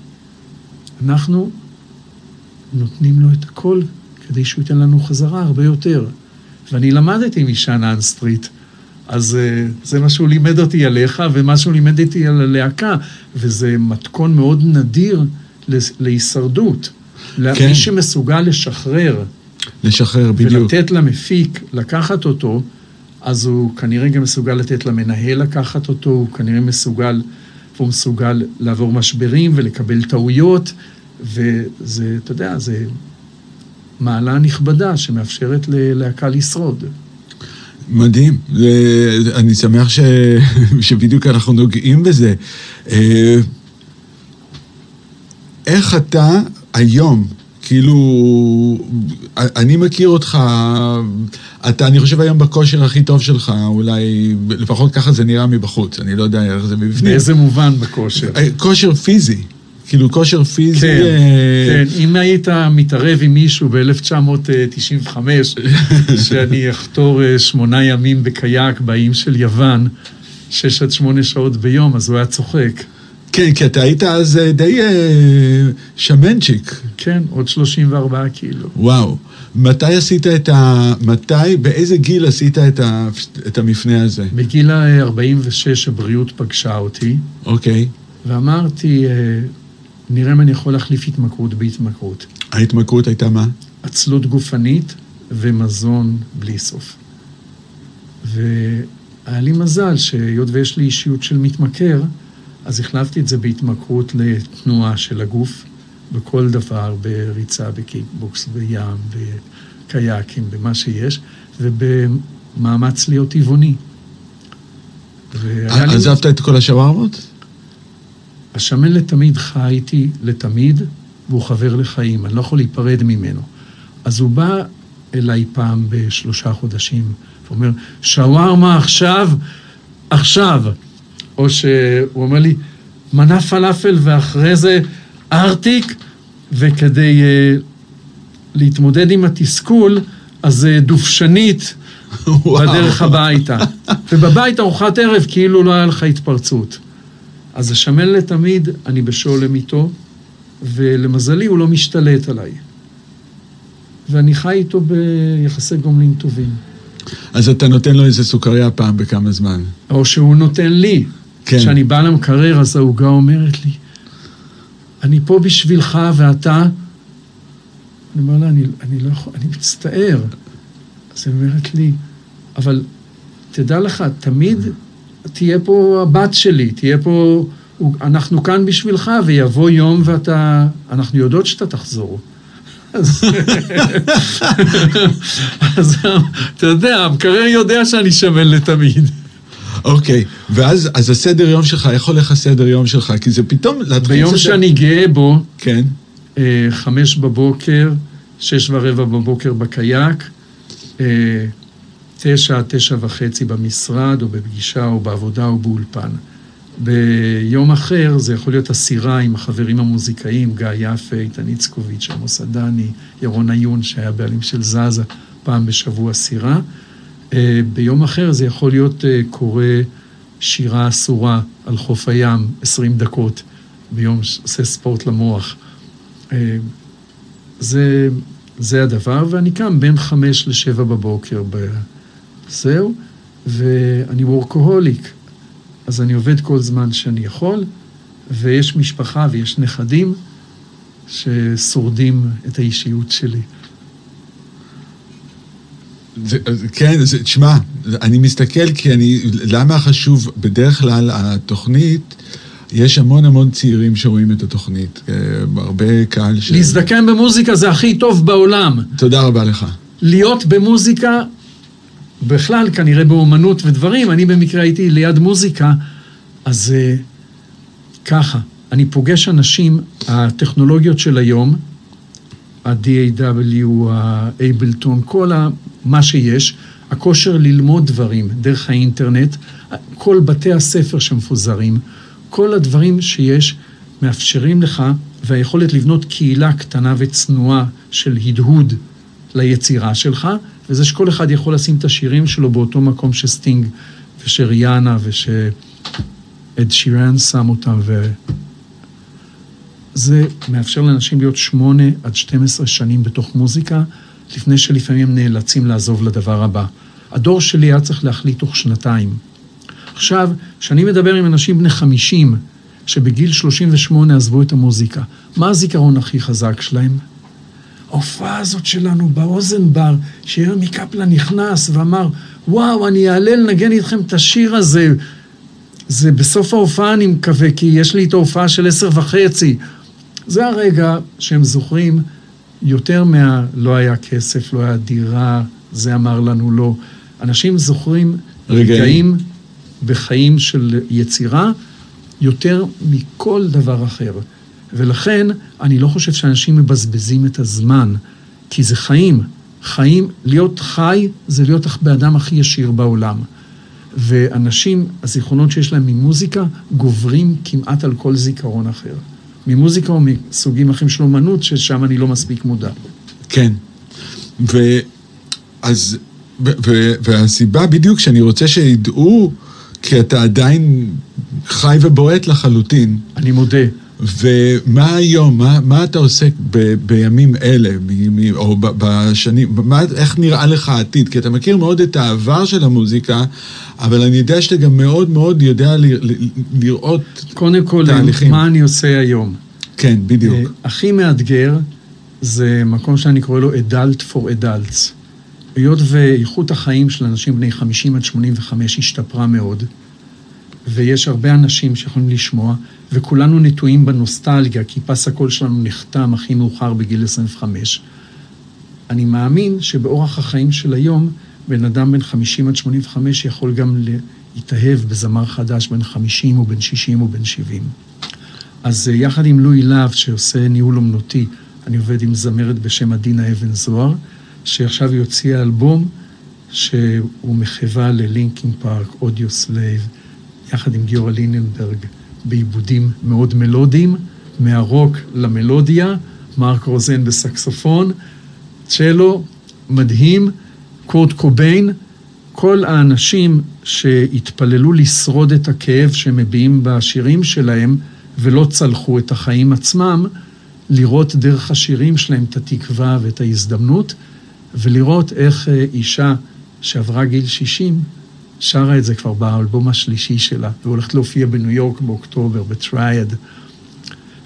אנחנו נותנים לו את הכל כדי שהוא ייתן לנו חזרה הרבה יותר. ואני למדתי משאנן סטריט. אז אה, זה מה שהוא לימד אותי עליך, ומה שהוא לימד אותי על הלהקה, וזה מתכון מאוד נדיר להישרדות. כן. מי שמסוגל לשחרר. לשחרר, בדיוק. ולתת למפיק לקחת אותו, אז הוא כנראה גם מסוגל לתת למנהל לקחת אותו, הוא כנראה מסוגל, והוא מסוגל לעבור משברים ולקבל טעויות, וזה, אתה יודע, זה מעלה נכבדה שמאפשרת ללהקה לשרוד. מדהים, אני שמח ש... שבדיוק אנחנו נוגעים בזה. אה, איך אתה היום, כאילו, אני מכיר אותך, אתה, אני חושב היום בכושר הכי טוב שלך, אולי, לפחות ככה זה נראה מבחוץ, אני לא יודע איך זה מבפנים. באיזה מובן בכושר? אה, כושר פיזי. כאילו כושר פיזי... כן, אה... כן, אם היית מתערב עם מישהו ב-1995, שאני אחתור אה, שמונה ימים בקייק באיים של יוון, שש עד שמונה שעות ביום, אז הוא היה צוחק. כן, כי אתה היית אז אה, די אה, שמנצ'יק. כן, עוד 34 קילו. וואו. מתי עשית את ה... מתי, באיזה גיל עשית את, ה... את המפנה הזה? בגיל ה-46 הבריאות פגשה אותי. אוקיי. ואמרתי, נראה אם אני יכול להחליף התמכרות בהתמכרות. ההתמכרות הייתה מה? עצלות גופנית ומזון בלי סוף. והיה לי מזל שהיות ויש לי אישיות של מתמכר, אז החלפתי את זה בהתמכרות לתנועה של הגוף, בכל דבר, בריצה, בקיקבוקס, בים, בקייקים, במה שיש, ובמאמץ להיות טבעוני. עזבת את כל השווארמות? השמן לתמיד חי איתי לתמיד, והוא חבר לחיים, אני לא יכול להיפרד ממנו. אז הוא בא אליי פעם בשלושה חודשים, ואומר, שווארמה עכשיו, עכשיו. או שהוא אומר לי, מנה פלאפל ואחרי זה ארטיק, וכדי uh, להתמודד עם התסכול, אז uh, דופשנית וואו. בדרך הביתה. ובבית ארוחת ערב כאילו לא היה לך התפרצות. אז השמן לתמיד, אני בשולם איתו, ולמזלי הוא לא משתלט עליי. ואני חי איתו ביחסי גומלין טובים. אז אתה נותן לו איזה סוכריה פעם בכמה זמן. או שהוא נותן לי. כן. כשאני בא למקרר, אז העוגה אומרת לי, אני פה בשבילך ואתה... אני אומר לה, אני, אני לא יכול, אני מצטער. אז היא אומרת לי, אבל תדע לך, תמיד תהיה פה הבת שלי, תהיה פה... אנחנו כאן בשבילך, ויבוא יום ואתה... אנחנו יודעות שאתה תחזור. אז, אתה יודע, המקרר יודע שאני שמן לתמיד. אוקיי, ואז אז הסדר יום שלך, איך הולך הסדר יום שלך? כי זה פתאום... להתחיל ביום סדר- שאני גאה בו, כן. אה, חמש בבוקר, שש ורבע בבוקר בקייק, אה, תשע, תשע וחצי במשרד, או בפגישה, או בעבודה, או באולפן. ביום אחר זה יכול להיות הסירה עם החברים המוזיקאים, גיא יפה, איתן איצקוביץ', עמוס עדני, ירון עיון, שהיה בעלים של זזה, פעם בשבוע סירה. אה, ביום אחר זה יכול להיות אה, קורא שירה אסורה על חוף הים, 20 דקות, ביום שעושה ספורט למוח. אה, זה, זה הדבר, ואני קם בין חמש לשבע בבוקר, ב... זהו, ואני וורקוהוליק, אז אני עובד כל זמן שאני יכול, ויש משפחה ויש נכדים ששורדים את האישיות שלי. זה, כן, זה, תשמע, אני מסתכל כי אני, למה חשוב, בדרך כלל התוכנית, יש המון המון צעירים שרואים את התוכנית, אה, הרבה קהל ש... להזדקן במוזיקה זה הכי טוב בעולם. תודה רבה לך. להיות במוזיקה, בכלל, כנראה באומנות ודברים, אני במקרה הייתי ליד מוזיקה, אז uh, ככה, אני פוגש אנשים, הטכנולוגיות של היום, ה-DAW, ה-Ableton, כל ה, מה שיש, הכושר ללמוד דברים דרך האינטרנט, כל בתי הספר שמפוזרים, כל הדברים שיש מאפשרים לך, והיכולת לבנות קהילה קטנה וצנועה של הדהוד ליצירה שלך, וזה שכל אחד יכול לשים את השירים שלו באותו מקום שסטינג ושריאנה ושאד שירן שם אותם, וזה מאפשר לאנשים להיות שמונה עד 12 שנים בתוך מוזיקה, לפני שלפעמים הם נאלצים לעזוב לדבר הבא. הדור שלי היה צריך להחליט תוך שנתיים. עכשיו, כשאני מדבר עם אנשים בני 50, שבגיל 38 עזבו את המוזיקה, מה הזיכרון הכי חזק שלהם? ההופעה הזאת שלנו באוזן בר, שירמי קפלן נכנס ואמר, וואו, אני אעלה לנגן איתכם את השיר הזה. זה בסוף ההופעה אני מקווה, כי יש לי את ההופעה של עשר וחצי. זה הרגע שהם זוכרים יותר מה... לא היה כסף, לא היה דירה, זה אמר לנו לא. אנשים זוכרים רגעים. רגעים בחיים של יצירה יותר מכל דבר אחר. ולכן אני לא חושב שאנשים מבזבזים את הזמן, כי זה חיים. חיים, להיות חי זה להיות באדם הכי ישיר בעולם. ואנשים, הזיכרונות שיש להם ממוזיקה, גוברים כמעט על כל זיכרון אחר. ממוזיקה או מסוגים אחרים של אומנות, ששם אני לא מספיק מודע. כן. ואז, ו, ו, והסיבה בדיוק שאני רוצה שידעו, כי אתה עדיין חי ובועט לחלוטין. אני מודה. ומה היום, מה, מה אתה עוסק ב, בימים אלה, מ, מ, או ב, בשנים, מה, איך נראה לך העתיד? כי אתה מכיר מאוד את העבר של המוזיקה, אבל אני יודע שאתה גם מאוד מאוד יודע ל, ל, לראות קודם כל, תהליכים. מה אני עושה היום? כן, בדיוק. אה, הכי מאתגר זה מקום שאני קורא לו Adult for Adults. היות ואיכות החיים של אנשים בני 50 עד 85 השתפרה מאוד, ויש הרבה אנשים שיכולים לשמוע, וכולנו נטועים בנוסטלגיה, כי פס הקול שלנו נחתם הכי מאוחר בגיל 25. אני מאמין שבאורח החיים של היום, בן אדם בן 50 עד 85 יכול גם להתאהב בזמר חדש בן 50 או בן 60 או בן 70. אז אה, יחד עם לואי להב, שעושה ניהול אומנותי, אני עובד עם זמרת בשם עדינה אבן זוהר, שעכשיו היא הוציאה אלבום שהוא מחווה ל-Linkin Park, Audioslave, יחד עם גיורא ליננברג, בעיבודים מאוד מלודיים, מהרוק למלודיה, מרק רוזן בסקסופון, צ'לו, מדהים, קורט קוביין, כל האנשים שהתפללו לשרוד את הכאב שהם מביעים בשירים שלהם ולא צלחו את החיים עצמם, לראות דרך השירים שלהם את התקווה ואת ההזדמנות, ולראות איך אה, אישה שעברה גיל 60, שרה את זה כבר באלבום השלישי שלה, והולכת להופיע בניו יורק באוקטובר, בטרייד.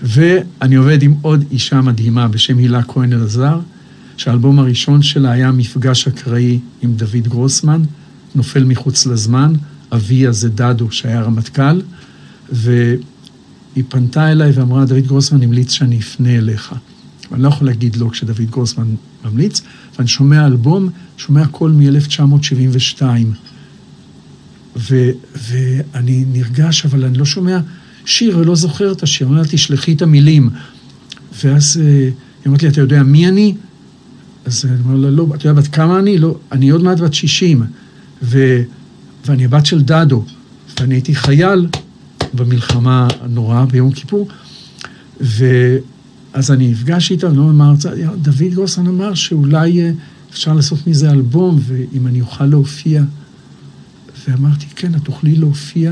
ואני עובד עם עוד אישה מדהימה בשם הילה כהן אלעזר, שהאלבום הראשון שלה היה מפגש אקראי עם דוד גרוסמן, נופל מחוץ לזמן, אביה זה דדו שהיה רמטכ"ל, והיא פנתה אליי ואמרה, דוד גרוסמן המליץ שאני אפנה אליך. ואני לא יכול להגיד לא כשדוד גרוסמן ממליץ, ואני שומע אלבום, שומע קול מ-1972. ואני נרגש, אבל אני לא שומע שיר ולא זוכר את השיר. לה, תשלחי את המילים. ואז אה, היא אומרת לי, אתה יודע מי אני? אז אני אומר לה, לא, אתה יודע בת כמה אני? לא, אני עוד מעט בת 60, ו, ואני הבת של דדו, ואני הייתי חייל במלחמה הנוראה ביום כיפור, ואז אני נפגש איתה, ואני אומר, דוד גוסן אמר שאולי אה, אפשר לעשות מזה אלבום, ואם אני אוכל להופיע. ואמרתי, כן, את תוכלי להופיע,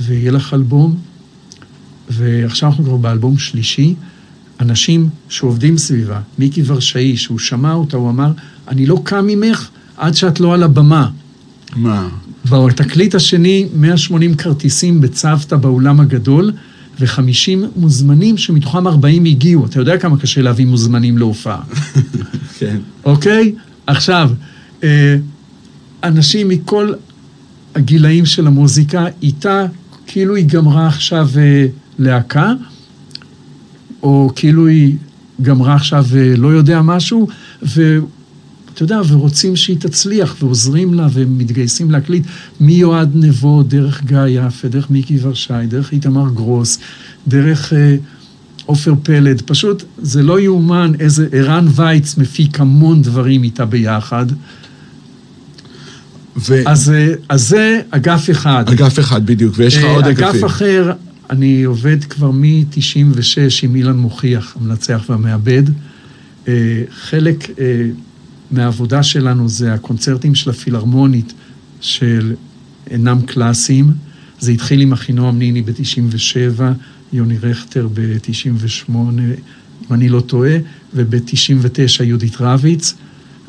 ויהיה לך אלבום, ועכשיו אנחנו כבר באלבום שלישי. אנשים שעובדים סביבה, מיקי ורשאי, שהוא שמע אותה, הוא אמר, אני לא קם ממך עד שאת לא על הבמה. מה? בתקליט השני, 180 כרטיסים בצוותא באולם הגדול, ו-50 מוזמנים, שמתוכם 40 הגיעו. אתה יודע כמה קשה להביא מוזמנים להופעה. כן. אוקיי? עכשיו, אה, אנשים מכל הגילאים של המוזיקה, איתה כאילו היא גמרה עכשיו אה, להקה, או כאילו היא גמרה עכשיו אה, לא יודע משהו, ואתה יודע, ורוצים שהיא תצליח, ועוזרים לה, ומתגייסים להקליט מיועד נבו, דרך גיא יפה, דרך מיקי ורשי, דרך איתמר גרוס, דרך אה, עופר פלד, פשוט זה לא יאומן איזה, ערן וייץ מפיק המון דברים איתה ביחד. ו... אז, אה, אז זה אגף אחד. אגף אחד, בדיוק, ויש לך עוד אגפים. אגף אחר, אני עובד כבר מ-96 עם אילן מוכיח, המנצח והמעבד. אה, חלק אה, מהעבודה שלנו זה הקונצרטים של הפילהרמונית, של אינם קלאסיים. זה התחיל עם אחינועם ניני ב-97, יוני רכטר ב-98, אם אני לא טועה, וב-99 יהודית רביץ,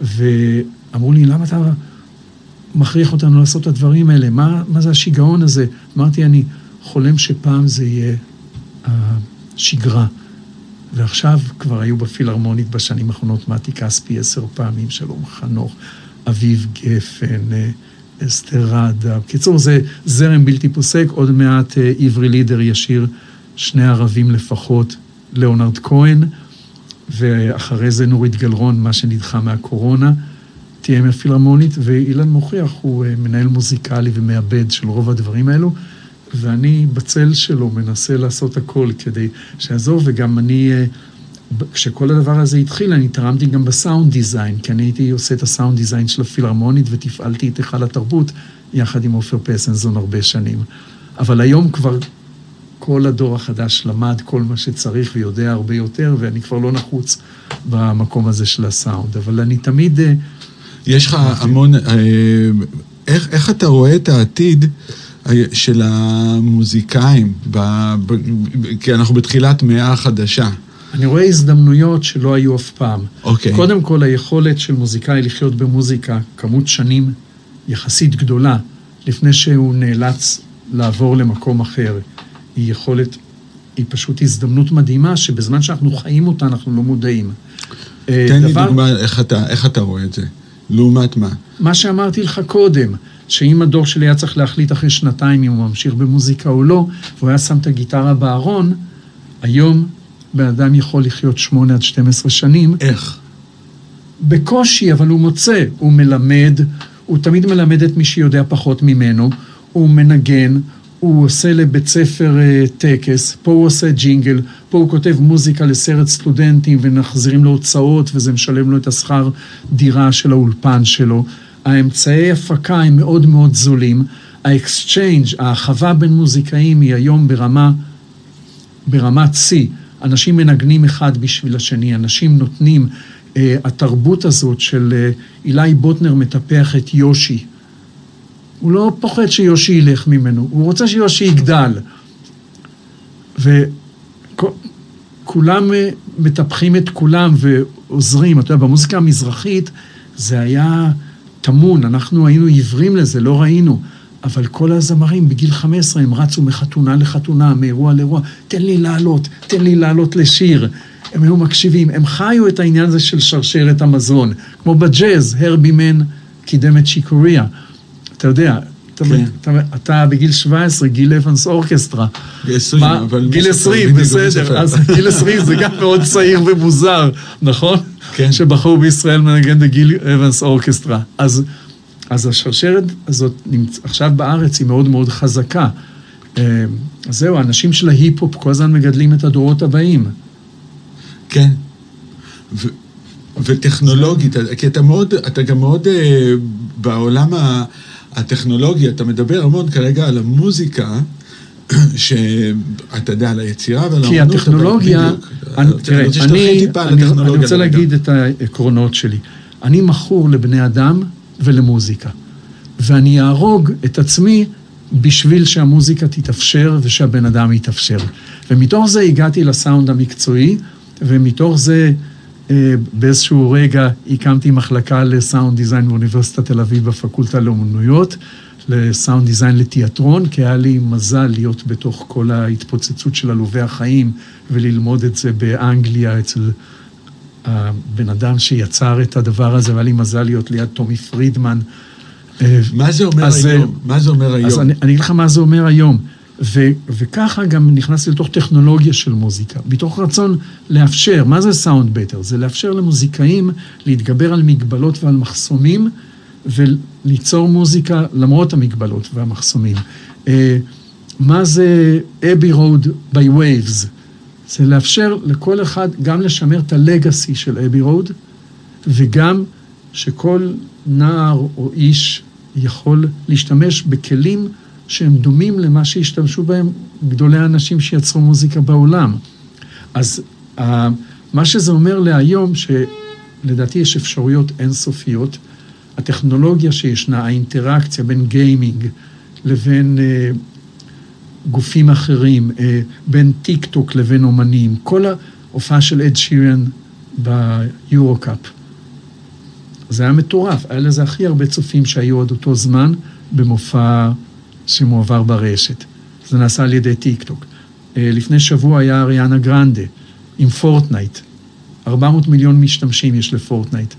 ואמרו לי, למה אתה מכריח אותנו לעשות את הדברים האלה? מה, מה זה השיגעון הזה? אמרתי, אני חולם שפעם זה יהיה השגרה. ועכשיו כבר היו בפילהרמונית בשנים האחרונות מתי כספי עשר פעמים, שלום חנוך, אביב גפן, אה, אסתרדה. בקיצור, זה זרם בלתי פוסק, עוד מעט אה, עברי לידר ישיר שני ערבים לפחות, ליאונרד כהן, ואחרי זה נורית גלרון, מה שנדחה מהקורונה. תהיה מהפילהרמונית, ואילן מוכיח הוא אה, מנהל מוזיקלי ומעבד של רוב הדברים האלו, ואני בצל שלו מנסה לעשות הכל כדי שיעזור, וגם אני, אה, כשכל הדבר הזה התחיל, אני תרמתי גם בסאונד דיזיין, כי אני הייתי עושה את הסאונד דיזיין של הפילהרמונית ותפעלתי את היכל התרבות יחד עם עופר פסנזון הרבה שנים. אבל היום כבר כל הדור החדש למד כל מה שצריך ויודע הרבה יותר, ואני כבר לא נחוץ במקום הזה של הסאונד. אבל אני תמיד... אה, יש לך המון... אה, איך, איך אתה רואה את העתיד אה, של המוזיקאים? ב, ב, כי אנחנו בתחילת מאה חדשה. אני רואה הזדמנויות שלא היו אף פעם. אוקיי. קודם כל, היכולת של מוזיקאי לחיות במוזיקה כמות שנים יחסית גדולה, לפני שהוא נאלץ לעבור למקום אחר, היא יכולת, היא פשוט הזדמנות מדהימה, שבזמן שאנחנו חיים אותה אנחנו לא מודעים. תן דבר... לי דוגמה איך אתה, איך אתה רואה את זה. לעומת מה? מה שאמרתי לך קודם, שאם הדור שלי היה צריך להחליט אחרי שנתיים אם הוא ממשיך במוזיקה או לא, והוא היה שם את הגיטרה בארון, היום בן אדם יכול לחיות 8 עד 12 שנים. איך? בקושי, אבל הוא מוצא, הוא מלמד, הוא תמיד מלמד את מי שיודע פחות ממנו, הוא מנגן, הוא עושה לבית ספר uh, טקס, פה הוא עושה ג'ינגל, פה הוא כותב מוזיקה לסרט סטודנטים ומחזירים לו הוצאות וזה משלם לו את השכר דירה של האולפן שלו. האמצעי הפקה הם מאוד מאוד זולים. האקסצ'יינג', ההרחבה בין מוזיקאים היא היום ברמה, ברמת שיא. אנשים מנגנים אחד בשביל השני, אנשים נותנים, אה, התרבות הזאת של אה, אילי בוטנר מטפח את יושי. הוא לא פוחד שיושי ילך ממנו, הוא רוצה שיושי יגדל. וכולם מטפחים את כולם ועוזרים. אתה יודע, במוזיקה המזרחית זה היה טמון, אנחנו היינו עיוורים לזה, לא ראינו. אבל כל הזמרים בגיל 15 הם רצו מחתונה לחתונה, מאירוע לאירוע, תן לי לעלות, תן לי לעלות לשיר. הם היו מקשיבים, הם חיו את העניין הזה של שרשרת המזון. כמו בג'אז, הרבי מן קידם את שיקוריה. אתה יודע, כן. אתה, אתה בגיל 17, גיל אבנס אורקסטרה. גיל 20, מה, אבל... גיל 20, בסדר, אז גיל 20 זה גם מאוד צעיר ומוזר, נכון? כן. שבחרו בישראל מנגן בגיל אבנס אורקסטרה. אז, אז השרשרת הזאת נמצ... עכשיו בארץ היא מאוד מאוד חזקה. אז אה, זהו, האנשים של ההיפ-הופ כל הזמן מגדלים את הדורות הבאים. כן. ו... וטכנולוגית, כי אתה מאוד, אתה גם מאוד אה, בעולם ה... הטכנולוגיה, אתה מדבר המון כרגע על המוזיקה, שאתה יודע, על היצירה ועל האמנות, כי הטכנולוגיה, אני, תראה, אני, אני, אני רוצה להגיד את העקרונות שלי. אני מכור לבני אדם ולמוזיקה, ואני אהרוג את עצמי בשביל שהמוזיקה תתאפשר ושהבן אדם יתאפשר. ומתוך זה הגעתי לסאונד המקצועי, ומתוך זה באיזשהו רגע הקמתי מחלקה לסאונד דיזיין באוניברסיטת תל אביב בפקולטה לאומנויות, לסאונד דיזיין לתיאטרון, כי היה לי מזל להיות בתוך כל ההתפוצצות של עלובי החיים וללמוד את זה באנגליה אצל הבן אדם שיצר את הדבר הזה, והיה לי מזל להיות ליד טומי פרידמן. אה, מה זה אומר אז, היום? מה זה אומר היום? אז אני אגיד לך מה זה אומר היום. ו, וככה גם נכנסתי לתוך טכנולוגיה של מוזיקה, מתוך רצון לאפשר, מה זה סאונד בטר? זה לאפשר למוזיקאים להתגבר על מגבלות ועל מחסומים וליצור מוזיקה למרות המגבלות והמחסומים. Uh, מה זה אבי רוד by waves? זה לאפשר לכל אחד גם לשמר את הלגאסי של אבי רוד וגם שכל נער או איש יכול להשתמש בכלים שהם דומים למה שהשתמשו בהם גדולי האנשים שיצרו מוזיקה בעולם. אז אה, מה שזה אומר להיום, שלדעתי יש אפשרויות אינסופיות, הטכנולוגיה שישנה, האינטראקציה בין גיימינג לבין אה, גופים אחרים, אה, בין טיק טוק לבין אומנים, כל ההופעה של אד שיריאן ב-Euro Cup. זה היה מטורף, היה לזה הכי הרבה צופים שהיו עד אותו זמן במופע שמועבר ברשת. זה נעשה על ידי טיק טוק. אה, לפני שבוע היה אריאנה גרנדה עם פורטנייט. 400 מיליון משתמשים יש לפורטנייט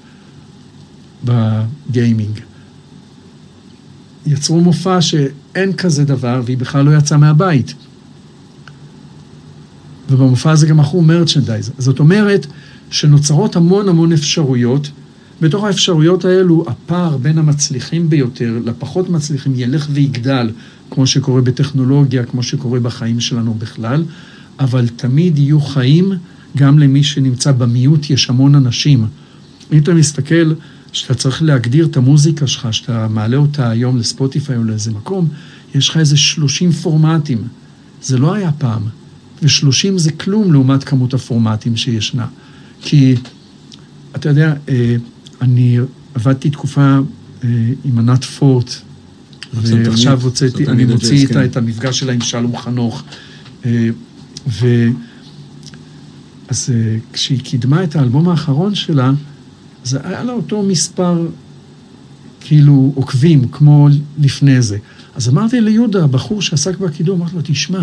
בגיימינג. יצרו מופע שאין כזה דבר והיא בכלל לא יצאה מהבית. ובמופע הזה גם מכרו merchandise. זאת אומרת שנוצרות המון המון אפשרויות בתוך האפשרויות האלו, הפער בין המצליחים ביותר לפחות מצליחים ילך ויגדל, כמו שקורה בטכנולוגיה, כמו שקורה בחיים שלנו בכלל, אבל תמיד יהיו חיים גם למי שנמצא במיעוט, יש המון אנשים. אם אתה מסתכל, שאתה צריך להגדיר את המוזיקה שלך, שאתה מעלה אותה היום לספוטיפיי או לאיזה מקום, יש לך איזה 30 פורמטים. זה לא היה פעם. ו-30 זה כלום לעומת כמות הפורמטים שישנה. כי, אתה יודע, אה, אני עבדתי תקופה אה, עם ענת פורט, ועכשיו הוצאתי, אני מוציא איתה כן. את המפגש שלה עם שלום חנוך. אה, ו... אז אה, כשהיא קידמה את האלבום האחרון שלה, זה היה לה אותו מספר, כאילו, עוקבים, כמו לפני זה. אז אמרתי ליהודה, הבחור שעסק בקידום, אמרתי לו, תשמע,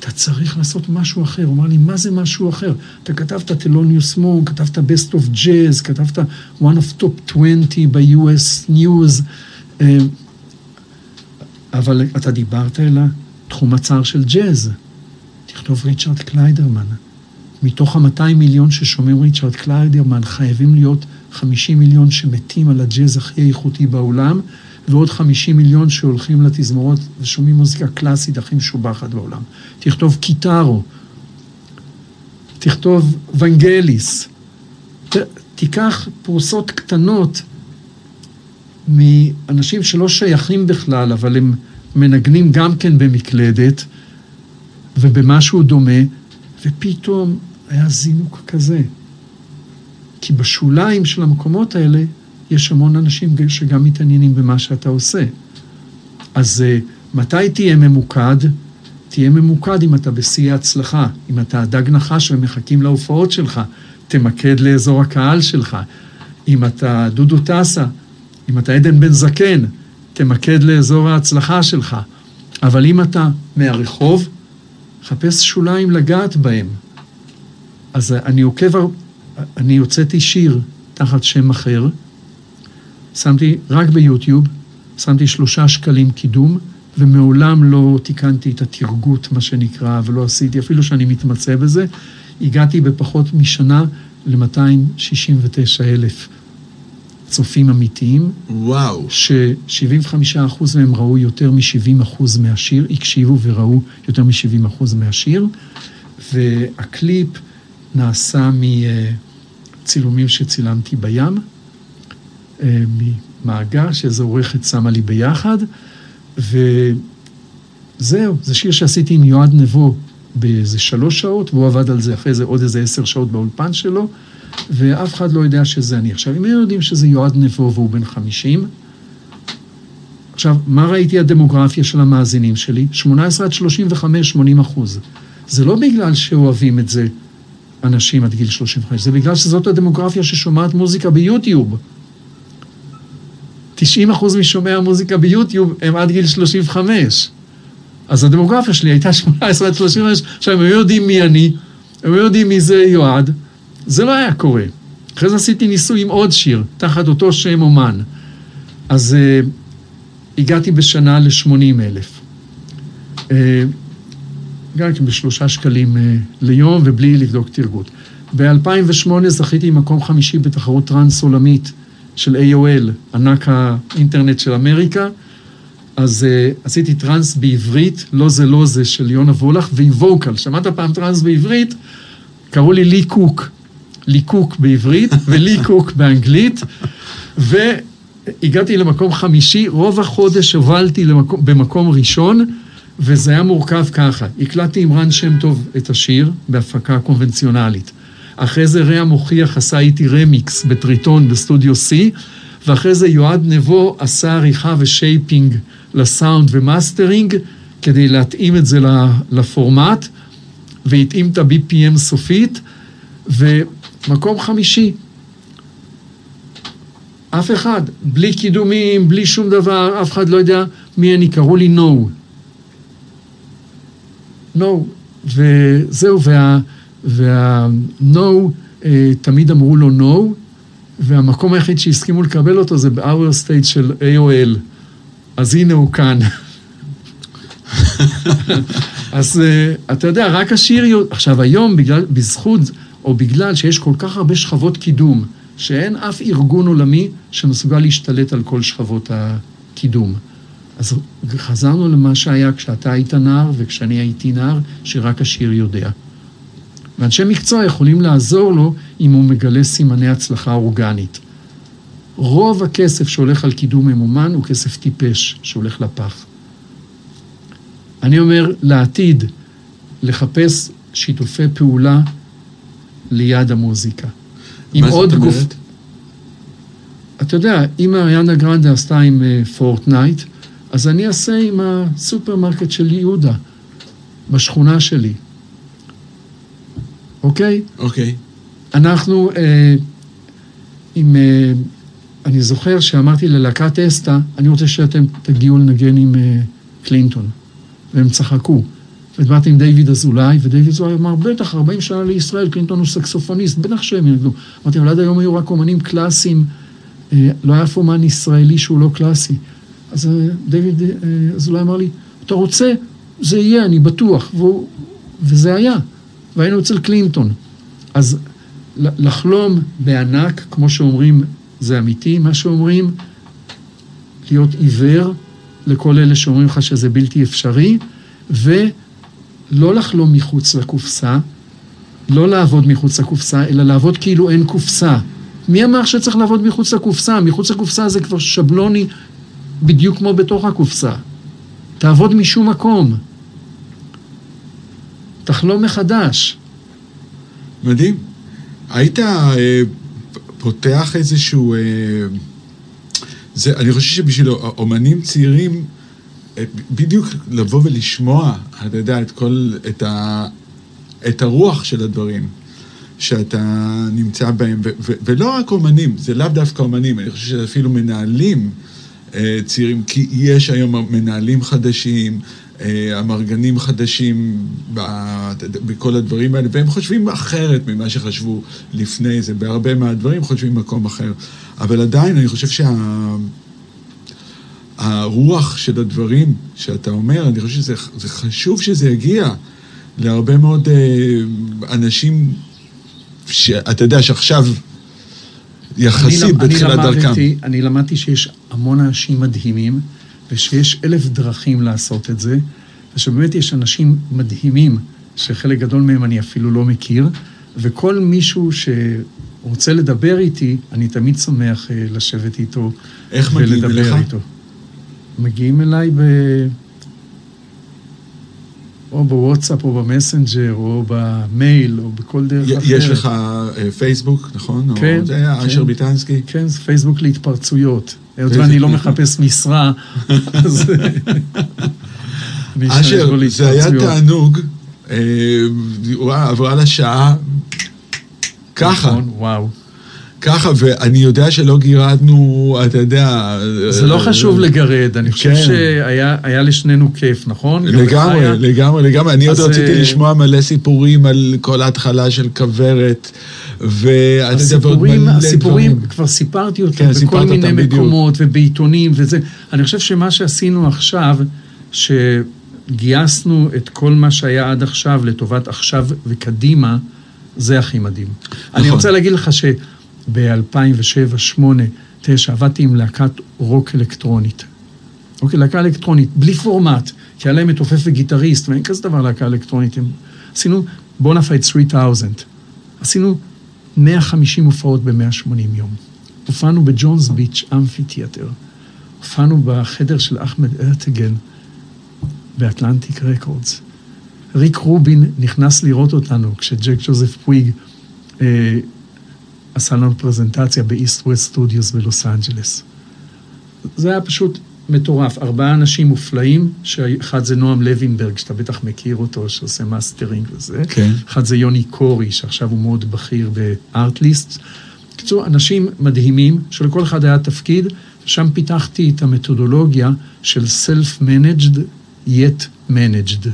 אתה צריך לעשות משהו אחר. הוא אמר לי, מה זה משהו אחר? אתה כתבת טלוניוס מונק, כתבת best of jazz, כתבת one of top 20 ב-US News, אה, אבל אתה דיברת אל התחום הצר של ג'אז. תכתוב ריצ'רד קליידרמן. מתוך ה-200 מיליון ששומעים ריצ'רד קליידרמן, חייבים להיות 50 מיליון שמתים על הג'אז הכי איכותי בעולם, ועוד 50 מיליון שהולכים לתזמורות ושומעים מוזיקה קלאסית הכי משובחת בעולם. תכתוב קיטארו, תכתוב ונגליס, ת, תיקח פרוסות קטנות מאנשים שלא שייכים בכלל, אבל הם מנגנים גם כן במקלדת ובמשהו דומה, ופתאום היה זינוק כזה. כי בשוליים של המקומות האלה יש המון אנשים שגם מתעניינים במה שאתה עושה. אז uh, מתי תהיה ממוקד? תהיה ממוקד אם אתה בשיא ההצלחה, אם אתה דג נחש ומחכים להופעות שלך, תמקד לאזור הקהל שלך. אם אתה דודו טסה, אם אתה עדן בן זקן, תמקד לאזור ההצלחה שלך. אבל אם אתה מהרחוב, חפש שוליים לגעת בהם. אז אני עוקב, אני הוצאתי שיר תחת שם אחר, שמתי רק ביוטיוב, שמתי שלושה שקלים קידום, ומעולם לא תיקנתי את התרגות, מה שנקרא, ולא עשיתי, אפילו שאני מתמצא בזה, הגעתי בפחות משנה ל-269 אלף צופים אמיתיים. וואו. ש-75% מהם ראו יותר מ-70% מהשיר, הקשיבו וראו יותר מ-70% מהשיר, והקליפ נעשה מצילומים שצילמתי בים. אה, ממאגר שאיזו עורכת שמה לי ביחד, וזהו, זה שיר שעשיתי עם יועד נבו באיזה שלוש שעות, והוא עבד על זה אחרי זה עוד איזה עשר שעות באולפן שלו, ואף אחד לא יודע שזה אני. עכשיו, אם היו יודעים שזה יועד נבו והוא בן חמישים, עכשיו, מה ראיתי הדמוגרפיה של המאזינים שלי? 18 עד 35, 80 אחוז. זה לא בגלל שאוהבים את זה אנשים עד גיל 35, זה בגלל שזאת הדמוגרפיה ששומעת מוזיקה ביוטיוב. 90 אחוז משומעי המוזיקה ביוטיוב הם עד גיל 35. אז הדמוגרפיה שלי הייתה 18 עד 35, עכשיו הם היו יודעים מי אני, הם היו יודעים מי זה יועד, זה לא היה קורה. אחרי זה עשיתי ניסוי עם עוד שיר, תחת אותו שם אומן. אז uh, הגעתי בשנה ל-80 אלף. Uh, הגעתי בשלושה שקלים uh, ליום ובלי לבדוק תרגות. ב-2008 זכיתי מקום חמישי בתחרות טרנס עולמית. של AOL, ענק האינטרנט של אמריקה, אז uh, עשיתי טראנס בעברית, לא זה לא זה, של יונה וולך, ועם ווקל. שמעת פעם טראנס בעברית? קראו לי לי קוק. לי קוק בעברית ולי קוק באנגלית, והגעתי למקום חמישי, רוב החודש הובלתי למקום, במקום ראשון, וזה היה מורכב ככה. הקלטתי עם רן שם טוב את השיר בהפקה קונבנציונלית. אחרי זה רע מוכיח עשה איתי רמיקס בטריטון בסטודיו C, ואחרי זה יועד נבו עשה עריכה ו-shaping לסאונד ו-mastering, כדי להתאים את זה לפורמט, והתאים את ה-BPM סופית, ומקום חמישי. אף אחד, בלי קידומים, בלי שום דבר, אף אחד לא יודע מי אני, קראו לי נו. נו, וזהו, וה... וה-No, אה, תמיד אמרו לו No, והמקום היחיד שהסכימו לקבל אותו זה ב-hour state של AOL. אז הנה הוא כאן. אז uh, אתה יודע, רק השיר... עכשיו, היום, בגלל, בזכות, או בגלל שיש כל כך הרבה שכבות קידום, שאין אף ארגון עולמי שמסוגל להשתלט על כל שכבות הקידום. אז חזרנו למה שהיה כשאתה היית נער וכשאני הייתי נער, שרק השיר יודע. ואנשי מקצוע יכולים לעזור לו אם הוא מגלה סימני הצלחה אורגנית. רוב הכסף שהולך על קידום ממומן הוא כסף טיפש שהולך לפח. אני אומר, לעתיד, לחפש שיתופי פעולה ליד המוזיקה. מה זאת אומרת? גוף... אתה יודע, אם אריאנה גרנדה עשתה עם פורטנייט, אה, אז אני אעשה עם הסופרמרקט של יהודה, בשכונה שלי. אוקיי? אוקיי. אנחנו, אה, עם, אה, אני זוכר שאמרתי ללהקת אסתא, אני רוצה שאתם תגיעו לנגן עם אה, קלינטון. והם צחקו, ודיברתי עם דיוויד אזולאי, דיוויד אזולאי אמר, בטח, 40 שנה לישראל, קלינטון הוא סקסופוניסט, בטח שהם ינגנו. אמרתי, אבל עד היום היו רק אומנים קלאסיים, אה, לא היה אף אומן ישראלי שהוא לא קלאסי. אז אה, דיוויד אה, אזולאי אמר לי, אתה רוצה, זה יהיה, אני בטוח. והוא, וזה היה. והיינו אצל קלינטון. אז לחלום בענק, כמו שאומרים, זה אמיתי, מה שאומרים, להיות עיוור לכל אלה שאומרים לך שזה בלתי אפשרי, ולא לחלום מחוץ לקופסה, לא לעבוד מחוץ לקופסה, אלא לעבוד כאילו אין קופסה. מי אמר שצריך לעבוד מחוץ לקופסה? מחוץ לקופסה זה כבר שבלוני בדיוק כמו בתוך הקופסה. תעבוד משום מקום. תחלום מחדש. מדהים. היית אה, פותח איזשהו... אה, זה, אני חושב שבשביל אומנים צעירים, אה, בדיוק לבוא ולשמוע, אתה יודע, את כל, את, ה, את הרוח של הדברים שאתה נמצא בהם, ו, ו, ולא רק אומנים, זה לאו דווקא אומנים, אני חושב שאפילו מנהלים אה, צעירים, כי יש היום מנהלים חדשים, אמרגנים חדשים בכל הדברים האלה, והם חושבים אחרת ממה שחשבו לפני זה, בהרבה מהדברים חושבים מקום אחר. אבל עדיין אני חושב שהרוח שה... של הדברים שאתה אומר, אני חושב שזה חשוב שזה יגיע להרבה מאוד אה, אנשים, שאתה יודע שעכשיו יחסית בתחילת דרכם. אני למדתי שיש המון אנשים מדהימים. ושיש אלף דרכים לעשות את זה, ושבאמת יש אנשים מדהימים, שחלק גדול מהם אני אפילו לא מכיר, וכל מישהו שרוצה לדבר איתי, אני תמיד שמח אה, לשבת איתו איך מגיעים אליך? איתו. מגיעים אליי ב... או בוואטסאפ, או במסנג'ר, או במייל, או בכל דרך אחרת. יש לך אה, פייסבוק, נכון? כן. זה היה כן. אשר ביטנסקי? כן, זה פייסבוק להתפרצויות. היות ואני לא מחפש משרה, אז... אשר, זה היה תענוג. אה, וואו, עברה לה שעה ככה. נכון, וואו. ככה, ואני יודע שלא גירדנו, אתה יודע... זה לא חשוב לגרד, אני חושב כן. שהיה לשנינו כיף, נכון? לגמרי, לגמרי, לגמרי. אני עוד רציתי אה, לשמוע מלא סיפורים על כל ההתחלה של כוורת, ואתה יודע, ועוד מלא הסיפורים, כבר סיפרתי אותם כן, בכל מיני מקומות ובעיתונים וזה. אני חושב שמה שעשינו עכשיו, שגייסנו את כל מה שהיה עד עכשיו לטובת עכשיו וקדימה, זה הכי מדהים. נכון. אני רוצה להגיד לך ש... ב-2007, 2008, 2009, עבדתי עם להקת רוק אלקטרונית. אוקיי, להקה אלקטרונית, בלי פורמט, כי להם מתופף וגיטריסט, ואין כזה דבר להקה אלקטרונית. עשינו בונאפייד 3000. עשינו 150 הופעות ב-180 יום. הופענו ב-Jones Beach Amphitheater. הופענו בחדר של אחמד ארטגון ב Atlantic Records. ריק רובין נכנס לראות אותנו כשג'ק ג'וזף פוויג אה, עשה לנו פרזנטציה ב EastWest Studios בלוס אנג'לס. זה היה פשוט מטורף. ארבעה אנשים מופלאים, שאחד זה נועם לוינברג, שאתה בטח מכיר אותו, שעושה מאסטרינג וזה. כן. אחד זה יוני קורי, שעכשיו הוא מאוד בכיר ב Artlist. בקיצור, אנשים מדהימים, שלכל אחד היה תפקיד, ושם פיתחתי את המתודולוגיה של Self-Managed yet managed.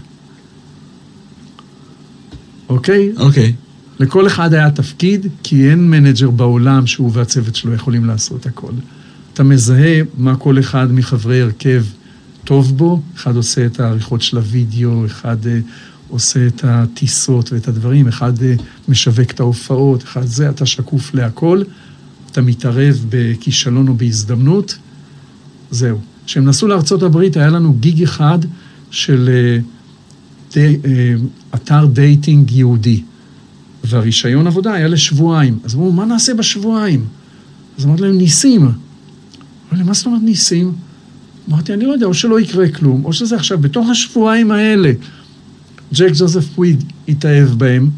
אוקיי? אוקיי. לכל אחד היה תפקיד, כי אין manager בעולם שהוא והצוות שלו יכולים לעשות הכל. אתה מזהה מה כל אחד מחברי הרכב טוב בו, אחד עושה את העריכות של הוידאו, אחד uh, עושה את הטיסות ואת הדברים, אחד uh, משווק את ההופעות, אחד זה, אתה שקוף להכל, אתה מתערב בכישלון או בהזדמנות, זהו. כשהם נסעו לארצות הברית, היה לנו gig אחד של uh, די, uh, אתר dating יהודי. והרישיון עבודה היה לשבועיים. אז אמרו, מה נעשה בשבועיים? אז אמרתי להם, ניסים. אמרו לי, מה זאת אומרת ניסים? אמרתי, אני לא יודע, או שלא יקרה כלום, או שזה עכשיו, בתוך השבועיים האלה, ג'ק ג'וזף פוויג התאהב בהם,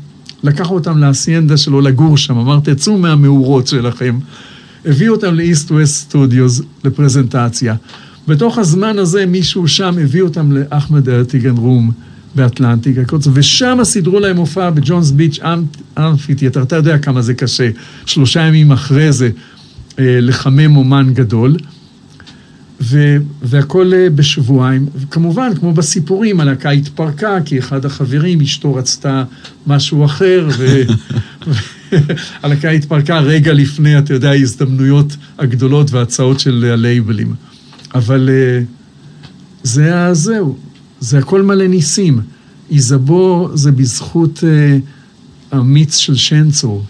לקח אותם לאסיינדה שלו לגור שם, אמר, תצאו מהמאורות שלכם. הביא אותם לאיסט ווסט סטודיוס לפרזנטציה. בתוך הזמן הזה מישהו שם הביא אותם לאחמד ארטיגן רום. באטלנטיק ושם סידרו להם הופעה בג'ונס ביץ' אמפיתיאטר, אתה יודע כמה זה קשה, שלושה ימים אחרי זה, אה, לחמם אומן גדול. ו- והכל אה, בשבועיים. כמובן, כמו בסיפורים, הלהקה התפרקה, כי אחד החברים, אשתו רצתה משהו אחר, והלהקה התפרקה רגע לפני, אתה יודע, ההזדמנויות הגדולות וההצעות של הלייבלים. אבל אה, זה הזהו, זה הכל מלא ניסים. איזבו זה בזכות אה, המיץ של שנצור.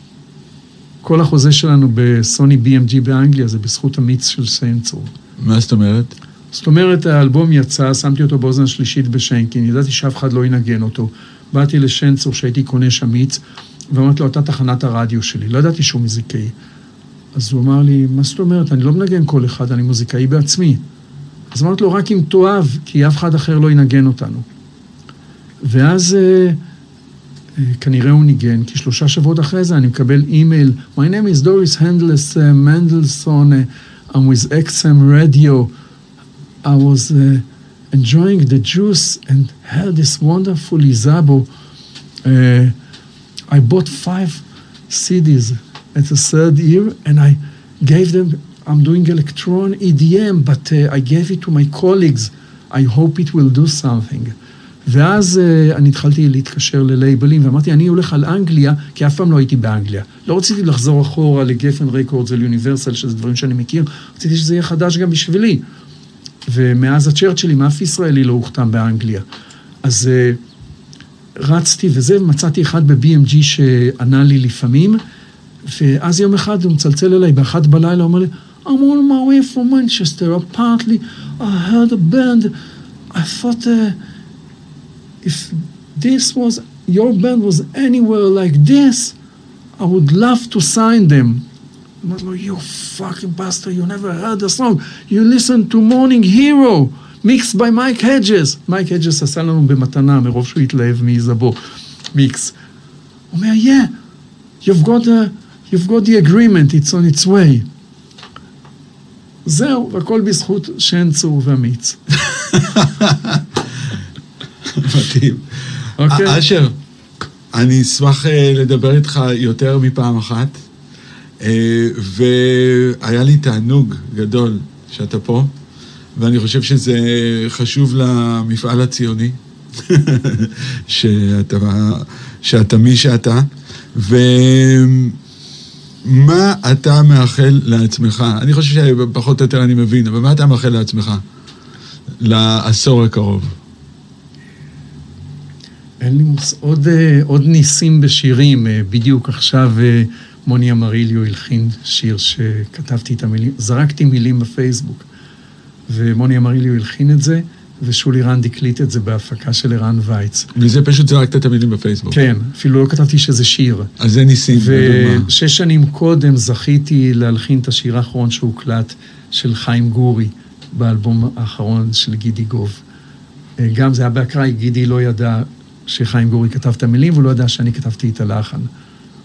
כל החוזה שלנו בסוני BMG באנגליה זה בזכות המיץ של שנצור. מה זאת אומרת? זאת אומרת, האלבום יצא, שמתי אותו באוזן השלישית בשנקין, ידעתי שאף אחד לא ינגן אותו. באתי לשנצור שהייתי קונה שם מיץ, ואמרתי לו, אתה תחנת הרדיו שלי. לא ידעתי שהוא מוזיקאי. אז הוא אמר לי, מה זאת אומרת? אני לא מנגן כל אחד, אני מוזיקאי בעצמי. אז אמרתי לו, רק אם תאהב, כי אף אחד אחר לא ינגן אותנו. ואז אה, אה, כנראה הוא ניגן, כי שלושה שבועות אחרי זה אני מקבל אימייל, My name is Doris Handless uh, Mendelssohn, uh, I'm with XM Radio. I was uh, enjoying the juice and had this wonderful Izabo. Uh, I bought five CDs at the third year and I gave them, I'm doing electron EDM, but uh, I gave it to my colleagues. I hope it will do something. ואז uh, אני התחלתי להתקשר ללייבלים, ואמרתי, אני הולך על אנגליה, כי אף פעם לא הייתי באנגליה. לא רציתי לחזור אחורה לגפן רקורדס וליוניברסל, שזה דברים שאני מכיר, רציתי שזה יהיה חדש גם בשבילי. ומאז הצ'רצ'ילים, אף ישראלי לא הוחתם באנגליה. אז uh, רצתי וזה, מצאתי אחד ב-BMG שענה לי לפעמים, ואז יום אחד הוא מצלצל אליי באחת בלילה, הוא אומר לי, I'm on my way from Manchester, apparently I heard a band, I thought... Uh, if this was, your band was anywhere like this, I would love to sign them. I'm like, you fucking bastard, you never heard the song. You listened to Morning Hero, mixed by Mike Hedges. מייק Hedges עשה לנו במתנה, מרוב שהוא התלהב מאיזבו, מיקס. הוא אומר, yeah, you've got, a, you've got the agreement, it's on its way. זהו, והכל בזכות שן צור ומיץ. מדהים. אוקיי. אשר, אני אשמח אה, לדבר איתך יותר מפעם אחת, אה, והיה לי תענוג גדול שאתה פה, ואני חושב שזה חשוב למפעל הציוני, שאתה, שאתה מי שאתה, ומה אתה מאחל לעצמך? אני חושב שפחות או יותר אני מבין, אבל מה אתה מאחל לעצמך לעשור הקרוב? אין לי מוס... עוד, אה, עוד ניסים בשירים. אה, בדיוק עכשיו אה, מוני אמריליו הלחין שיר שכתבתי את המילים, זרקתי מילים בפייסבוק, ומוני אמריליו הלחין את זה, ושולי רנד הקליט את זה בהפקה של ערן וייץ. וזה פשוט זרקת את המילים בפייסבוק. כן, אפילו לא כתבתי שזה שיר. אז זה ניסים. ושש שנים קודם זכיתי להלחין את השיר האחרון שהוקלט של חיים גורי, באלבום האחרון של גידי גוב. גם זה היה באקראי, גידי לא ידע שחיים גורי כתב את המילים, והוא לא ידע שאני כתבתי את הלחן.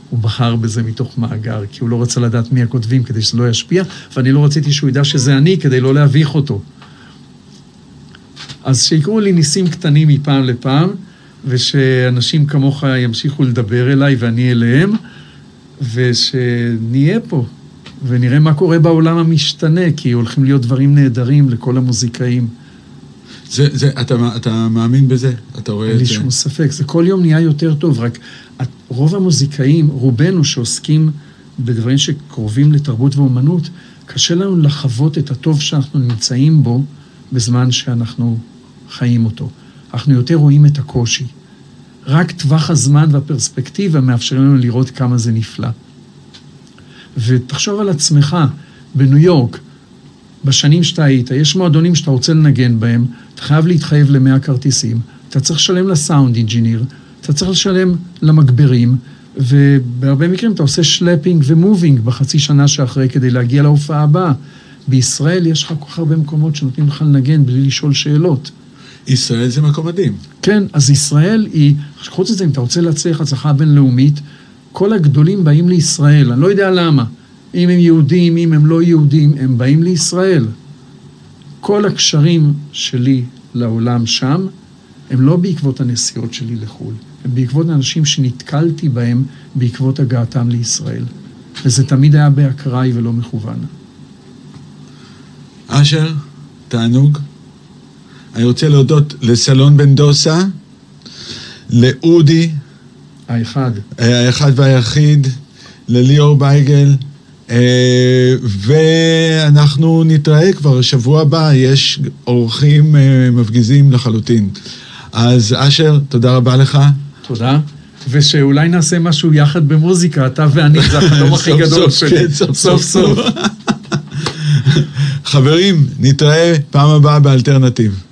הוא בחר בזה מתוך מאגר, כי הוא לא רצה לדעת מי הכותבים כדי שזה לא ישפיע, ואני לא רציתי שהוא ידע שזה אני כדי לא להביך אותו. אז שיקרו לי ניסים קטנים מפעם לפעם, ושאנשים כמוך ימשיכו לדבר אליי ואני אליהם, ושנהיה פה, ונראה מה קורה בעולם המשתנה, כי הולכים להיות דברים נהדרים לכל המוזיקאים. זה, זה, אתה, אתה מאמין בזה? אתה רואה את זה? אין לי שום ספק, זה כל יום נהיה יותר טוב, רק רוב המוזיקאים, רובנו שעוסקים בדברים שקרובים לתרבות ואומנות, קשה לנו לחוות את הטוב שאנחנו נמצאים בו בזמן שאנחנו חיים אותו. אנחנו יותר רואים את הקושי. רק טווח הזמן והפרספקטיבה מאפשרים לנו לראות כמה זה נפלא. ותחשוב על עצמך, בניו יורק, בשנים שאתה היית, יש מועדונים שאתה רוצה לנגן בהם, אתה חייב להתחייב למאה כרטיסים, אתה צריך לשלם ל sound engineer, אתה צריך לשלם למגברים, ובהרבה מקרים אתה עושה schlepping ו moving בחצי שנה שאחרי כדי להגיע להופעה הבאה. בישראל יש לך כל כך הרבה מקומות שנותנים לך לנגן בלי לשאול שאלות. ישראל זה מקום מדהים. כן, אז ישראל היא, חוץ מזה, אם אתה רוצה להצליח הצלחה בינלאומית, כל הגדולים באים לישראל, אני לא יודע למה. אם הם יהודים, אם הם לא יהודים, הם באים לישראל. כל הקשרים שלי לעולם שם, הם לא בעקבות הנסיעות שלי לחו"ל, הם בעקבות אנשים שנתקלתי בהם בעקבות הגעתם לישראל. וזה תמיד היה באקראי ולא מכוון. אשר, תענוג. אני רוצה להודות לסלון בן דוסה, לאודי, האחד. האחד והיחיד, לליאור בייגל, אה, ואנחנו נתראה כבר שבוע הבא, יש אורחים אה, מפגיזים לחלוטין. אז אשר, תודה רבה לך. תודה. ושאולי נעשה משהו יחד במוזיקה, אתה ואני, זה החלום הכי גדול שלי. כן, סוף. סוף. חברים, נתראה פעם הבאה באלטרנטיב.